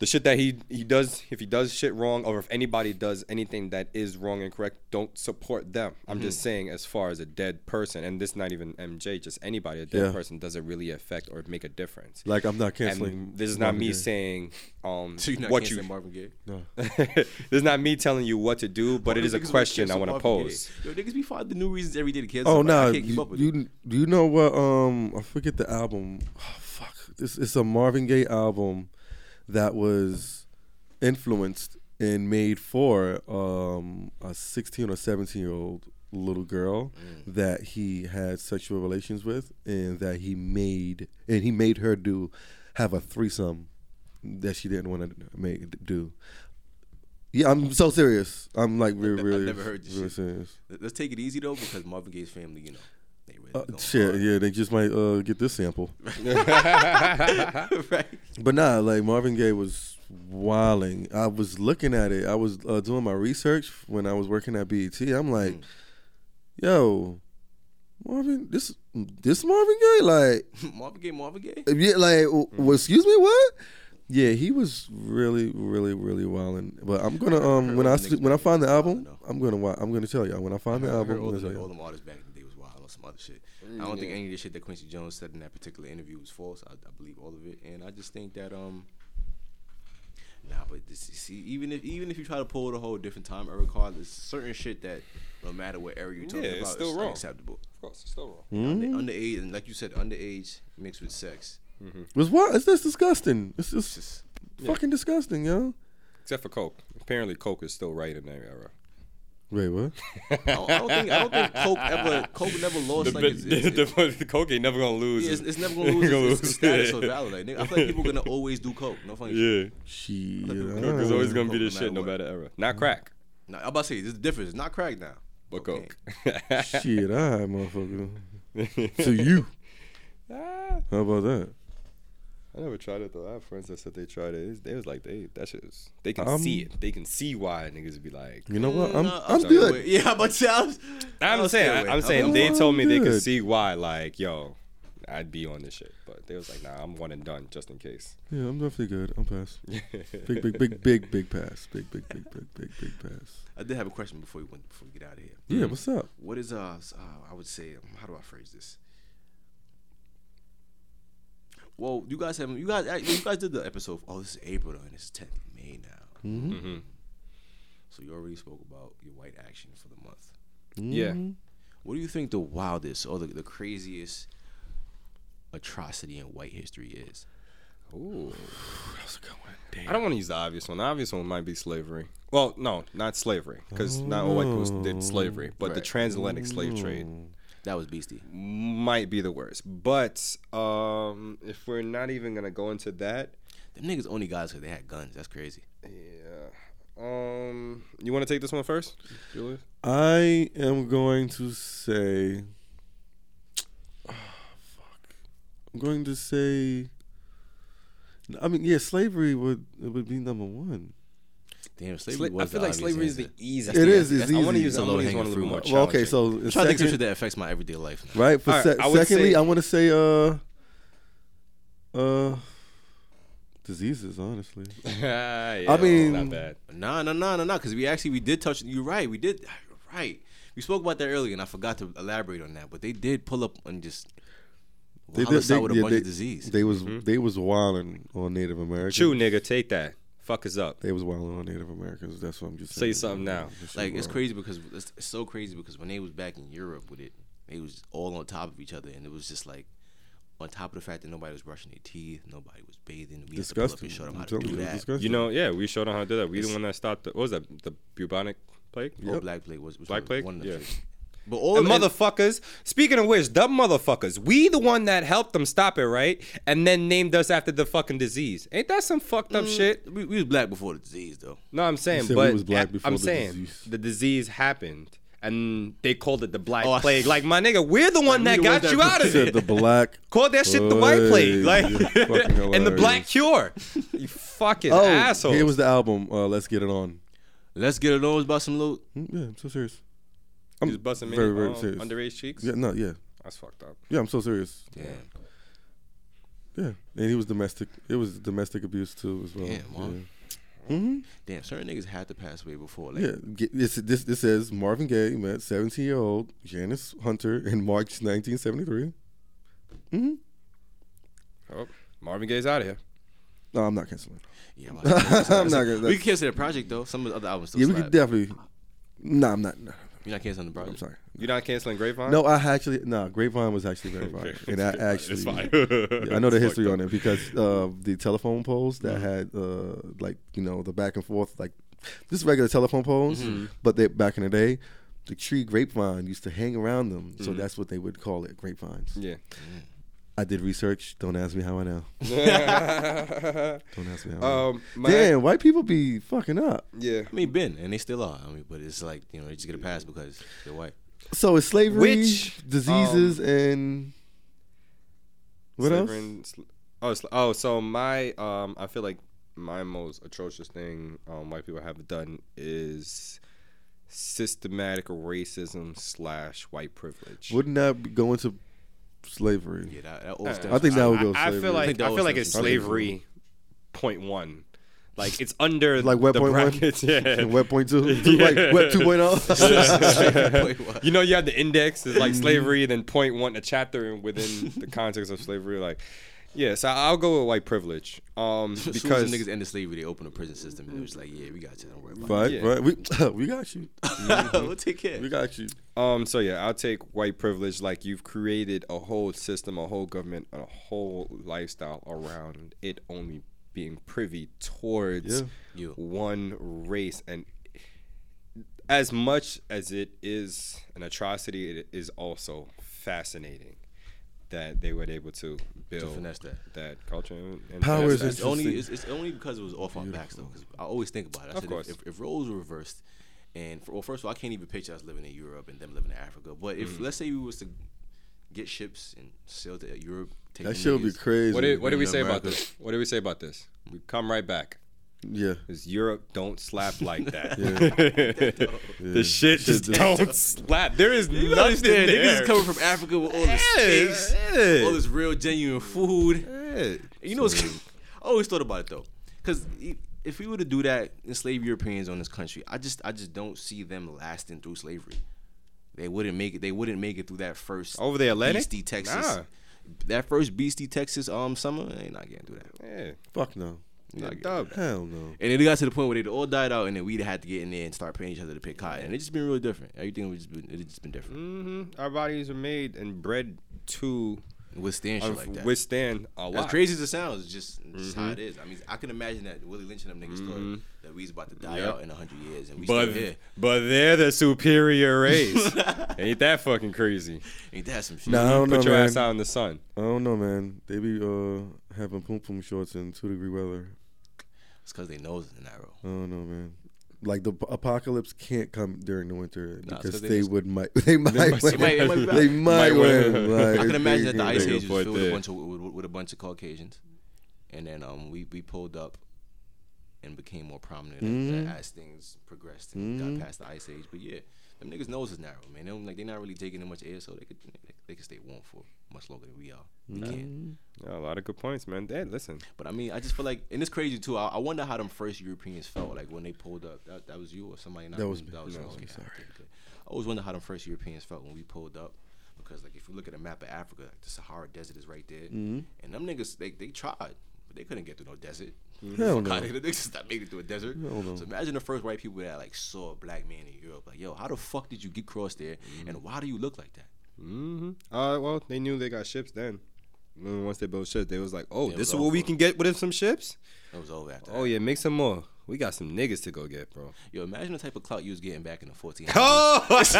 the shit that he he does if he does shit wrong or if anybody does anything that is wrong and correct don't support them i'm Mm-hmm. just saying as far as a dead person and this not even mj just anybody a dead Yeah. person doesn't really affect or make a difference like I'm not canceling. and this is not Marvin me Gaye. saying um So you're not what you Marvin Gaye? this is not me telling you what to do but it is a question i want to Marvin Gaye. pose Yo, niggas be finding new reasons every day to cancel. Oh somebody. No! can't You, up you you know what? Um, I forget the album. Oh, fuck! This it's a Marvin Gaye album that was influenced and made for um a 16 or 17 year old little girl Mm. that he had sexual relations with, and that he made and he made her do have a threesome that she didn't want to make do. Yeah, I'm so serious. I'm like really, I've really, never heard this really shit. serious. Let's take it easy though, because Marvin Gaye's family, you know, they really Uh, shit, hard. yeah, they just might uh, get this sample. right? But nah, like Marvin Gaye was wilding. I was looking at it. I was uh, doing my research when I was working at BET. I'm like, Mm. yo, Marvin, this this Marvin Gaye, like, Marvin Gaye, Marvin Gaye. yeah, like, Mm. well, excuse me, what? Yeah, he was really, really, really wilding. But I'm gonna um when I all s- the niggas when I find the album, I'm gonna I'm gonna tell y'all when I find the album. I'm all, gonna the, tell all y'all. Some other shit. I don't think any of the shit that Quincy Jones said in that particular interview was false. I, I believe all of it, and I just think that um, nah. But this, see, even if even if you try to pull the whole different time era card, there's certain shit that no matter what era you're talking Yeah, it's about, still is wrong. unacceptable. of course it's still Hmm? wrong Under, underage, and like you said, underage mixed with sex. Was what? It's just disgusting. It's It's just just fucking disgusting, yo. except for coke apparently coke is still right in that era Wait, what? I don't, I don't think I don't think Coke ever Coke never lost like it's, it's, it's, the, the coke ain't never gonna lose yeah, it's, it's never gonna lose its, its, its status or Yeah. value. Like, nigga, I feel like people gonna always do Coke. No funny shit. yeah Shit. coke is always gonna be the no shit no matter matter era not crack Nah, I'm about to say there's a difference. It's not crack now. but Cocaine. coke Shit, all right, motherfucker. to you. Ah. How about that? I never tried it though. I have friends that said they tried it. It's- They was like, they that shit is. They can Um, see it. They can see why niggas be like. You know what? I'm Nah, I'm stay good. away. Yeah, but see, I was, I I'm was saying. I, away. I'm saying they told me they could good. see why. Like, yo, I'd be on this shit. But they was like, nah, I'm one and done, just in case. Yeah, I'm definitely good. I'm pass. Big, big, big, big, big pass. Big, big, big, big, big, big pass. I did have a question before we went before we get out of here. Yeah, what's up? What is uh, s- uh I would say um, how do I phrase this? Well, you guys have you guys you guys did the episode. Oh, this is April though, and it's 10th of May now. Mm-hmm. Mm-hmm. So you already spoke about your white action for the month. Yeah. Mm-hmm. What do you think the wildest or the, the craziest atrocity in white history is? Ooh. that's a good one. Damn. I don't want to use the obvious one. The obvious one might be slavery. Well, no, not slavery, because not all white people did slavery, but the Right. transatlantic slave trade That was beastie. might be the worst. But um, if we're not even gonna go into that, the niggas only guys because they had guns. That's crazy. yeah. Um, you want to take this one first, Julius? I am going to say. Oh, fuck. I'm going to say. I mean, yeah, slavery would it would be number one. Damn, slavery Sla- was I the feel like obvious slavery is the easiest. It thing. is, it's I want to easy. use, It's a I wanna use low-hanging a little fruit. more Well, okay, so I'm trying to think of second- shit that affects my everyday life. right for All right, se- I secondly, say- I want to say uh uh diseases. Honestly, yeah, I mean- not bad. Nah, nah, nah, nah, nah. Because we actually we did touch. You're right. We did. Right. We spoke about that earlier, and I forgot to elaborate on that. But they did pull up and just they wild us out with a yeah, bunch they, of disease. They was they was wilding on Native Americans. True, nigga, take that. Fuck us up. They was wilding on Native Americans. That's what I'm just saying. Say something now. Like it's crazy because it's, it's so crazy because when they was back in Europe with it, they was all on top of each other, and it was just like On top of the fact that nobody was brushing their teeth, nobody was bathing. We had to pull up and show them how to do that. disgusting. You know, yeah, we showed them how to do that. We the one that stopped. The, what was that? The bubonic plague. Or Yep. Black Plague was, was Black one- Plague? One of the Yeah. Plagues. But all The and- motherfuckers. Speaking of which, the motherfuckers. We the one that helped them stop it, right? And then named us after the fucking disease. Ain't that some fucked up shit? We, we was black before the disease, though. No, I'm saying, said we but was black I- before I'm the saying disease. the disease happened, and they called it the black Oh, plague. Like my nigga, we're the one that got ones you that- out of said it. the black. Called that shit the white plague, Plague. like, and the black cure. You fucking Oh, asshole. here was the album. Uh, Let's get it on. Let's get it on was about some loot. Mm, Yeah, I'm so serious. He was busting me very, very um, serious. underage cheeks. Yeah, no, yeah, That's fucked up. yeah. I'm so serious. Damn. Yeah, and he was domestic. It was domestic abuse too, as well. Damn, Mom. yeah. Mm-hmm. Damn, certain niggas had to pass away before. Like, Yeah, get- this this this says Marvin Gaye met 17 year old Janis Hunter in March 1973. Mm-hmm. Oh, Marvin Gaye's out of here. No, I'm not canceling. yeah, I'm, I'm not gonna. We can cancel the project though. Some of the other albums still yeah, we slap. could definitely. No, I'm not. No, You're not canceling the project. I'm sorry. You're not canceling Grapevine? No, I actually no. Grapevine was actually very fine, and I actually it's fine. Yeah, I know the history on it because uh, the telephone poles that had uh, like you know the back and forth like this is regular telephone poles, but they back in the day, the tree grapevine used to hang around them, so that's what they would call it grapevines. Yeah. I did research. Don't ask me how I know. Don't ask me how. I know. um, Damn, white people be fucking up. Yeah. I mean, been and they still are. I mean, but it's like you know they just get a pass because they're white. So it's slavery, Which, diseases, and what else? And sl- oh, sl- oh, so my um, I feel like my most atrocious thing um, white people have done is systematic racism slash white privilege. Wouldn't that go going to slavery? Yeah, that, that old I think that would go I, I feel like think that I feel like it's slavery. slavery point one. Like it's under Like wet the point one? brackets. Yeah. Wet point two, two like wet two point oh. you know, you have the index is like mm-hmm. slavery, then point one, a chapter within the context of slavery. Like, yeah, so I'll go with white privilege. Um, Because niggas ended slavery, they opened a prison system and it was like, yeah, we got you. Don't worry about it. Right, Yeah. right. We we got you. we'll take care. We got you. Um. So yeah, I'll take white privilege. Like you've created a whole system, a whole government, a whole lifestyle around it only being privy towards Yeah. One race, and as much as it is an atrocity, it is also fascinating that they were able to build finesse that. that culture. And, and Power finesse is. It's only it's, it's only because it was off our backs though. Because I always think about it. I Of said course. If, if roles were reversed, and for, well, first of all, I can't even picture us living in Europe and them living in Africa. But if Mm. let's say we was to get ships and sail to Europe, take That should be crazy. What did, what did we in say about this? What did we say about this? We come right back. Yeah. Because Europe don't slap like that. Yeah. the shit just don't slap. There is You nothing understand? there. Niggas is coming from Africa with all this space, yeah. all this real genuine food. Yeah. You know, what's, I always thought about it though, because if we were to do that, enslave Europeans on this country, I just, I just don't see them lasting through slavery. They wouldn't make it. They wouldn't make it through that first Over the Atlantic? beastie Texas. Nah. That first beastie Texas um summer, they not getting through that. Yeah. Fuck no. They not Yeah, getting dub. Hell no. And then it got to the point where they all died out, and then we'd had to get in there and start paying each other to pick cotton. And it just been really different. Everything was just been, it just been different. hmm Our bodies are made and bred to Withstand shit like that. withstand a lot. As crazy as it sounds, it's just, it's just how it is. I mean, I can imagine that Willie Lynch and them niggas Mhm. thought that we was about to die Yep. out in hundred years, and we But still here. but they're the superior race. Ain't that fucking crazy? Ain't that some shit? Nah, I don't Put know, your man. ass out in the sun. I don't know, man. They be uh having poom poom shorts in two degree weather. It's because they nose is narrow. I don't know, man. Like the apocalypse can't come during the winter Nah, it's they they just- would might they might must- win. They might- it might they bad. might Might win. win. Like, I can imagine that the ice age was filled with a bunch of with, with a bunch of Caucasians, and then um we we pulled up and became more prominent Mhm. as things progressed and Mhm. got past the ice age. But yeah, them niggas nose is narrow, man. They don't, like they're not really taking that much air, so they could they, they could stay warm for much longer than we are. We can't. Mhm. Yeah, a lot of good points, man. Dad, listen. But I mean, I just feel like, and it's crazy too. I, I wonder how them first Europeans felt like when they pulled up. That, that was you or somebody? Not That was me. That was That you. was me, Okay, sorry. okay, okay. I always wonder how them first Europeans felt when we pulled up, because like if you look at a map of Africa, like, the Sahara Desert is right there, Mhm. and them niggas they they tried, but they couldn't get through no desert. Hell no. outta here. The niggas not making it through a desert. No. So imagine the first white people that like saw a black man in Europe. Like, yo, how the fuck did you get across there, and why do you look like that? Mm-hmm. Uh, well, they knew they got ships then. Once they built ships, they was like, oh, it this is what we can get with some ships. It was over after. Oh that. yeah, make some more. We got some niggas to go get, bro. Yo, imagine the type of clout you was getting back in the 14. Oh, this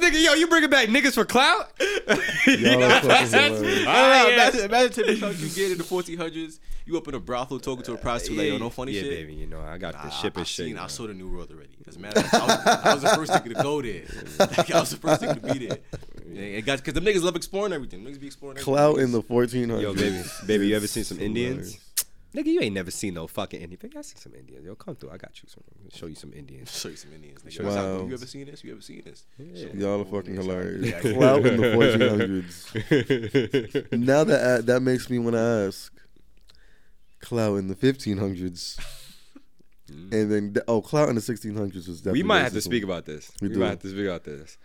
nigga, yo, you bringing back niggas for clout? Y'all are fucking hilarious. Imagine, imagine the type of clout you get in the 1400s. You up in a brothel talking to a prostitute like, yo, no funny yeah, shit. baby, you know I got the Nah, ship I, and shit. seen, I saw the new world already. As a matter of fact, I was, I was the first nigga to go there. Like, I was the first nigga to be there. Yeah, guys, because them niggas love exploring everything. Niggas be exploring everything. Clout in the 1400s. Yo, baby, baby, you ever seen some It's Indians? Hilarious. Nigga, you ain't never seen no fucking Indian. Baby, I see some Indians. Yo, come through. I got you some. Show you some Indians. Show you some Indians. Nigga. Show What's up, Wow. bro? You ever seen this? You ever seen this? Yeah. Y'all are fucking niggas hilarious. how- yeah, Clout in the 1400s. now that I, that makes me want to ask, clout in the 1500s, and then oh, clout in the 1600s was definitely. we might have to racism. speak about this. We We, do. might have to speak about this.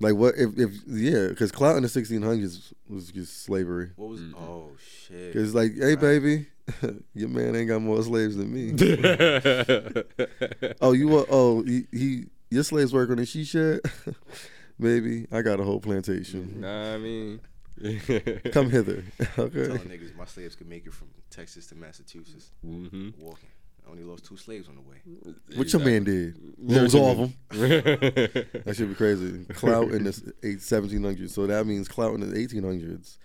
like what if if yeah, because clout in the 1600s was just slavery. What was? Mm. Oh shit. Cause like, hey baby, your man ain't got more slaves than me. oh, you want? Oh, he, he your slaves work on the she shed. Maybe I got a whole plantation. nah, I mean, Come hither. telling Okay. niggas my slaves could make it from Texas to Massachusetts hmm walking. I only lost two slaves on the way. What your man did? Yeah, Lose all of them. That should be crazy. Clout in the eight- 1700s. So that means clout in the 1800s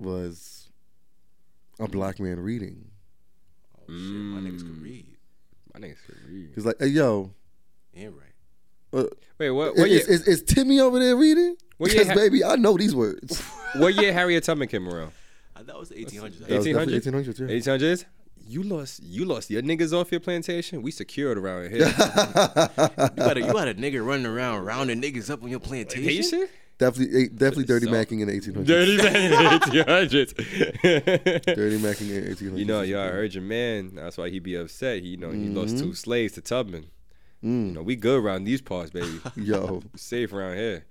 was a black man reading. Oh shit, my niggas can read My niggas could read. He's like, hey, yo, and right. uh, Wait, what? What is, year? is, is Timmy over there reading? What Because, ha- baby, I know these words. What year Harriet Tubman came around? Uh, that was the 1800s. That was 1800s? definitely 1800s, yeah. 1800s. You lost. You lost your niggas off your plantation. We secured around here. You got, a, you got a nigga running around rounding niggas up on your plantation. Patient. Definitely, eh, definitely dirty So- macking in the 1800s. Dirty macking in the 1800s. Dirty macking in the 1800s. You know, y'all heard your man. That's why he be upset. He, you know, he lost two slaves to Tubman. You know, we good around these parts, baby. Yo, safe around here.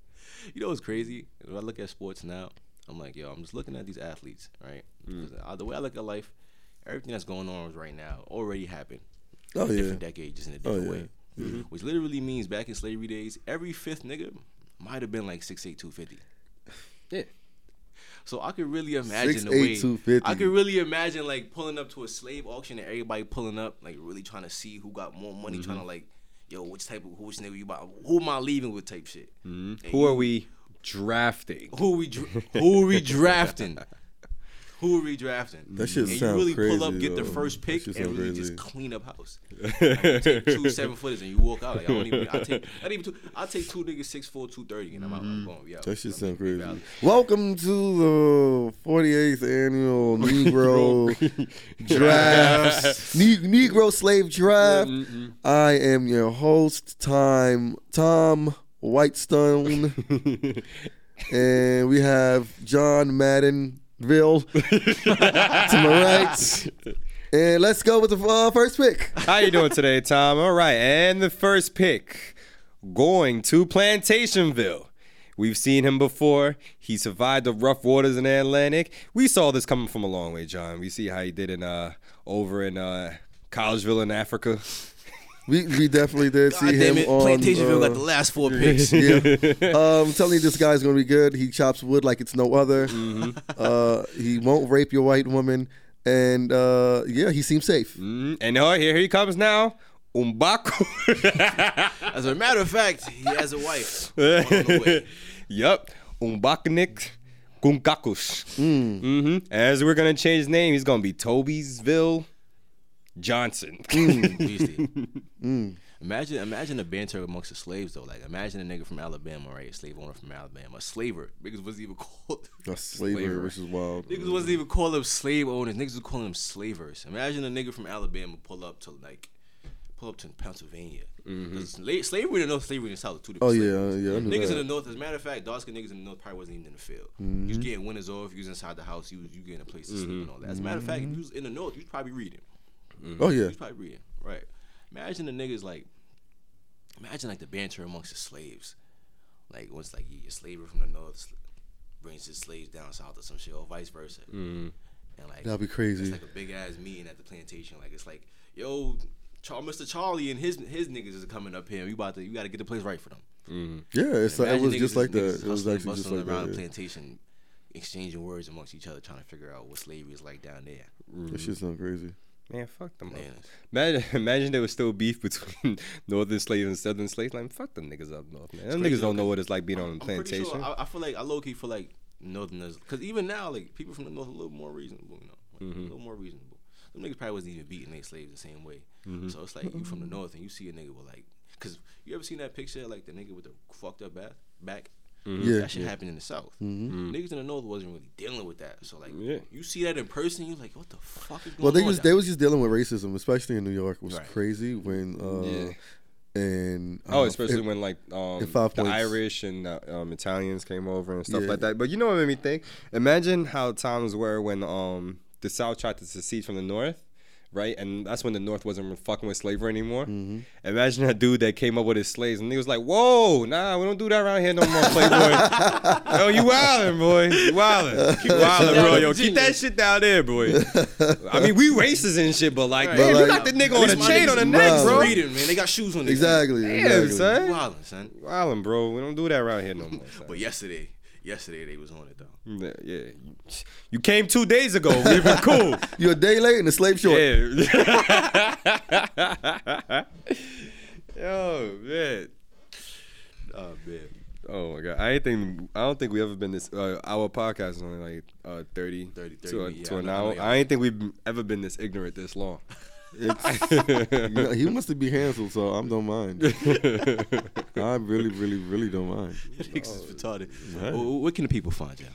You know what's crazy? When I look at sports now, I'm like, yo, I'm just looking at these athletes, right? 'Cause, uh, the way I look at life, everything that's going on right now already happened. oh yeah, different decade, just in a different yeah. way. Which literally means back in slavery days, every fifth nigga might have been like 6'8", 250. Yeah. So I could really imagine 6'8", the way 250. I could really imagine like pulling up to a slave auction and everybody pulling up, like really trying to see who got more money, mm-hmm. trying to like, yo, which type of which nigga you buy, who am I leaving with type shit. Mm-hmm. And Who are we drafting? Who are we dra- who are we drafting? Who are we drafting? That shit and you really pull up, crazy, get the first pick, and really crazy. just clean up house. Like, take two seven footers and you walk out. Like I don't even. I take not even two. I take two niggas six four two thirty and I'm out. I'm mm-hmm. going. Yeah, that shit I'm sound crazy. valid. Welcome to the 48th annual Negro draft, ne- Negro slave draft. Mm-hmm. I am your host, Time Tom Whitestone, and we have John Maddenville to my right. And let's go with the uh, first pick. How you doing today, Tom? All right, and the first pick going to Plantationville. We've seen him before. He survived the rough waters in the Atlantic. We saw this coming from a long way, John. We see how he did in uh over in uh Collegeville in Africa. We we definitely did God see damn him it! on. Plantationville uh, got the last four picks. yeah. Um, I'm telling you, this guy's gonna be good. He chops wood like it's no other. Mm-hmm. Uh, he won't rape your white woman, and uh, yeah, he seems safe. Mm, and uh, here he comes now, Umbaku. As a matter of fact, he has a wife. on the way. yup, Umbakunik Kunkakus. hmm As we're gonna change his name, he's gonna be Toby'sville Johnson. Mm. Beastie. Mm. Imagine, imagine the banter amongst the slaves though. Like, imagine a nigga from Alabama, right? A slave owner from Alabama, a slaver. Niggas wasn't even called. A slaver, which is wild. Niggas wasn't even calling them slave owners. Niggas was calling them slavers. Imagine a nigga from Alabama pull up to like, pull up to Pennsylvania. Mm-hmm. 'Cause sla- slavery in the north, slavery in the south, two different. Oh yeah, slaveries. yeah, I knew Niggas in the north, as a matter of fact, dark skinned niggas in the north probably wasn't even in the field. Mm-hmm. You was getting winters off. You was inside the house. You was you getting a place to sleep and all that. As a matter of fact, if you was in the north, you was probably reading. Mm-hmm. Oh yeah, was probably reading. Right. Imagine the niggas like, imagine like the banter amongst the slaves. Like once like you a slaver from the north brings his slaves down south or some shit, or vice versa. Mm-hmm. And like That'd be crazy. It's like a big ass meeting at the plantation. Like it's like, yo, Char- Mr. Charlie and his his niggas is coming up here. You about to you got to get the place right for them. Mm-hmm. Yeah, it's like, it was just like niggas that. is It was hustling, actually just like around that. the yeah. plantation, exchanging words amongst each other, trying to figure out what slavery is like down there. That shit sound crazy. Man, fuck them. Bananas. Imagine, imagine there was still beef between northern slaves and southern slaves. Like, fuck them niggas up north, man. Them niggas don't know what it's like being on a I'm plantation. sure. I, I feel like I low key feel like Northerners, because even now, like people from the North, are a little more reasonable. You know, like, Mm-hmm. a little more reasonable. Them niggas probably wasn't even beating their slaves the same way. Mm-hmm. So it's like you from the North and you see a nigga with like, because you ever seen that picture like the nigga with the fucked up back? Back. Mm-hmm. Yeah, That shit happened in the South. Niggas in the North wasn't really dealing with that. So like, Yeah. you see that in person, you're like, what the fuck is going on? Well, they on? was down they was just dealing with racism, especially in New York. It was Right. crazy when uh, Yeah. and Oh, uh, especially it- when like um, Five the Irish and uh, um, Italians came over and stuff Yeah. like that. But you know what made me think? Imagine how times were when um, the South tried to secede from the North, right? And that's when the North wasn't fucking with slavery anymore. Mm-hmm. Imagine a dude that came up with his slaves and he was like, "Whoa, nah, we don't do that around here no more, Playboy. Yo, you wildin', boy. You wildin'. You wildin', bro. Yo, keep that shit down there, boy. I mean, we racist and shit, but like, Right. damn, But, you got the nigga on least a chain on the is neck, wild. bro. Reading, man. They got shoes on their exactly, Damn, exactly. son. Wildin', son. Wildin', bro. We don't do that around here no more. But yesterday, yesterday they was on it though. Yeah, yeah. You- You came two days ago. We've been cool. You're a day late and the slave short. Yeah. Yo, man. Oh man. Oh my god. I ain't think I don't think we ever been this uh, our podcast is only like uh 30, 30, 30 to, a, yeah, to an know, I hour. know, I ain't think we've ever been this ignorant this long. It's, you know, he must be canceled, so I don't mind. I really, really, really don't mind. Niggas is retarded. Right. Well, where can the people find you?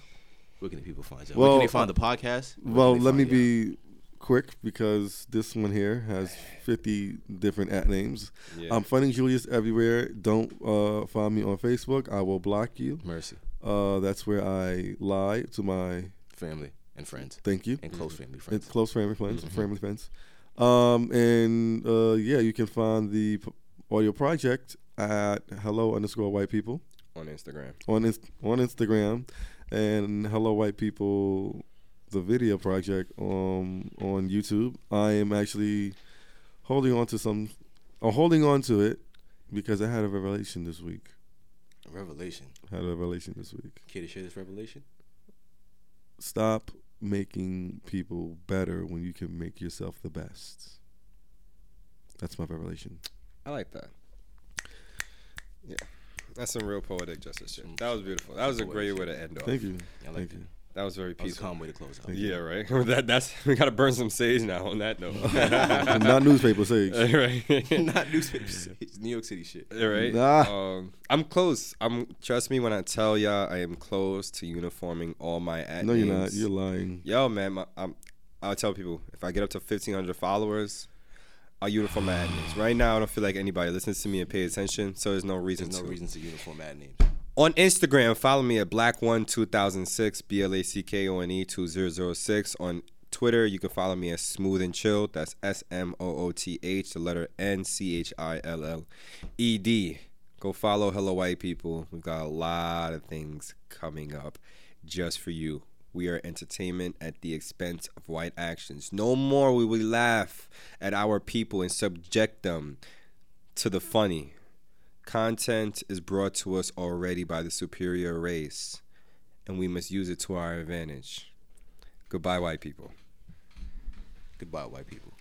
Where can the people find you? Well, where can they find the podcast? Where Well, let me you? be quick because this one here has 50 different at names. Yeah. I'm Funny Julius everywhere. Don't uh, find me on Facebook. I will block you. Mercy, Uh, that's where I lie to my family and friends, thank you. and close family friends. It's close family friends, Mm-hmm. family friends. Um, and uh, yeah, you can find the audio project at hello underscore white people on Instagram. on Inst- on Instagram, and hello white people, the video project um on YouTube. I am actually holding on to some, or holding on to it because I had a revelation this week. A revelation. Had a revelation this week. Care to share this revelation? Stop making people better when you can make yourself the best. That's my revelation. I like that. Yeah. That's some real poetic justice shit. That was beautiful. That was a great way to end off. Thank you. I like Thank that. you. That was very That was a calm way to close out. Yeah, right. that that's we gotta burn some sage now on that note. Not newspaper sage. right. Not newspapers. It's New York City shit. right. Nah. Um, I'm close. I'm trust me when I tell y'all I am close to uniforming all my ad No, you're not. You're lying. Yo, man, my, I'm, I'll tell people if I get up to 1,500 followers, I'll uniform my ad names. Right now, I don't feel like anybody listens to me and pay attention, so there's no reason There's no to. reason to uniform ad names. On Instagram, follow me at Black One 2006 B L A C K O N E 2006. On Twitter, you can follow me at Smooth and Chill. That's S M O O T H, the letter N C H I L L E D. Go follow Hello White People. We've got a lot of things coming up just for you. We are entertainment at the expense of white actions. No more will we laugh at our people and subject them to the funny. Content is brought to us already by the superior race, and we must use it to our advantage. Goodbye, white people. Goodbye, white people.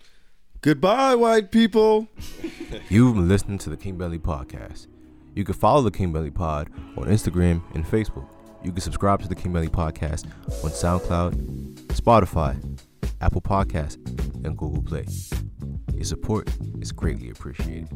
Goodbye, white people. You've been listening to the King Belly Podcast. You can follow the King Belly Pod on Instagram and Facebook. You can subscribe to the King Belly Podcast on SoundCloud, Spotify, Apple Podcasts, and Google Play. Your support is greatly appreciated.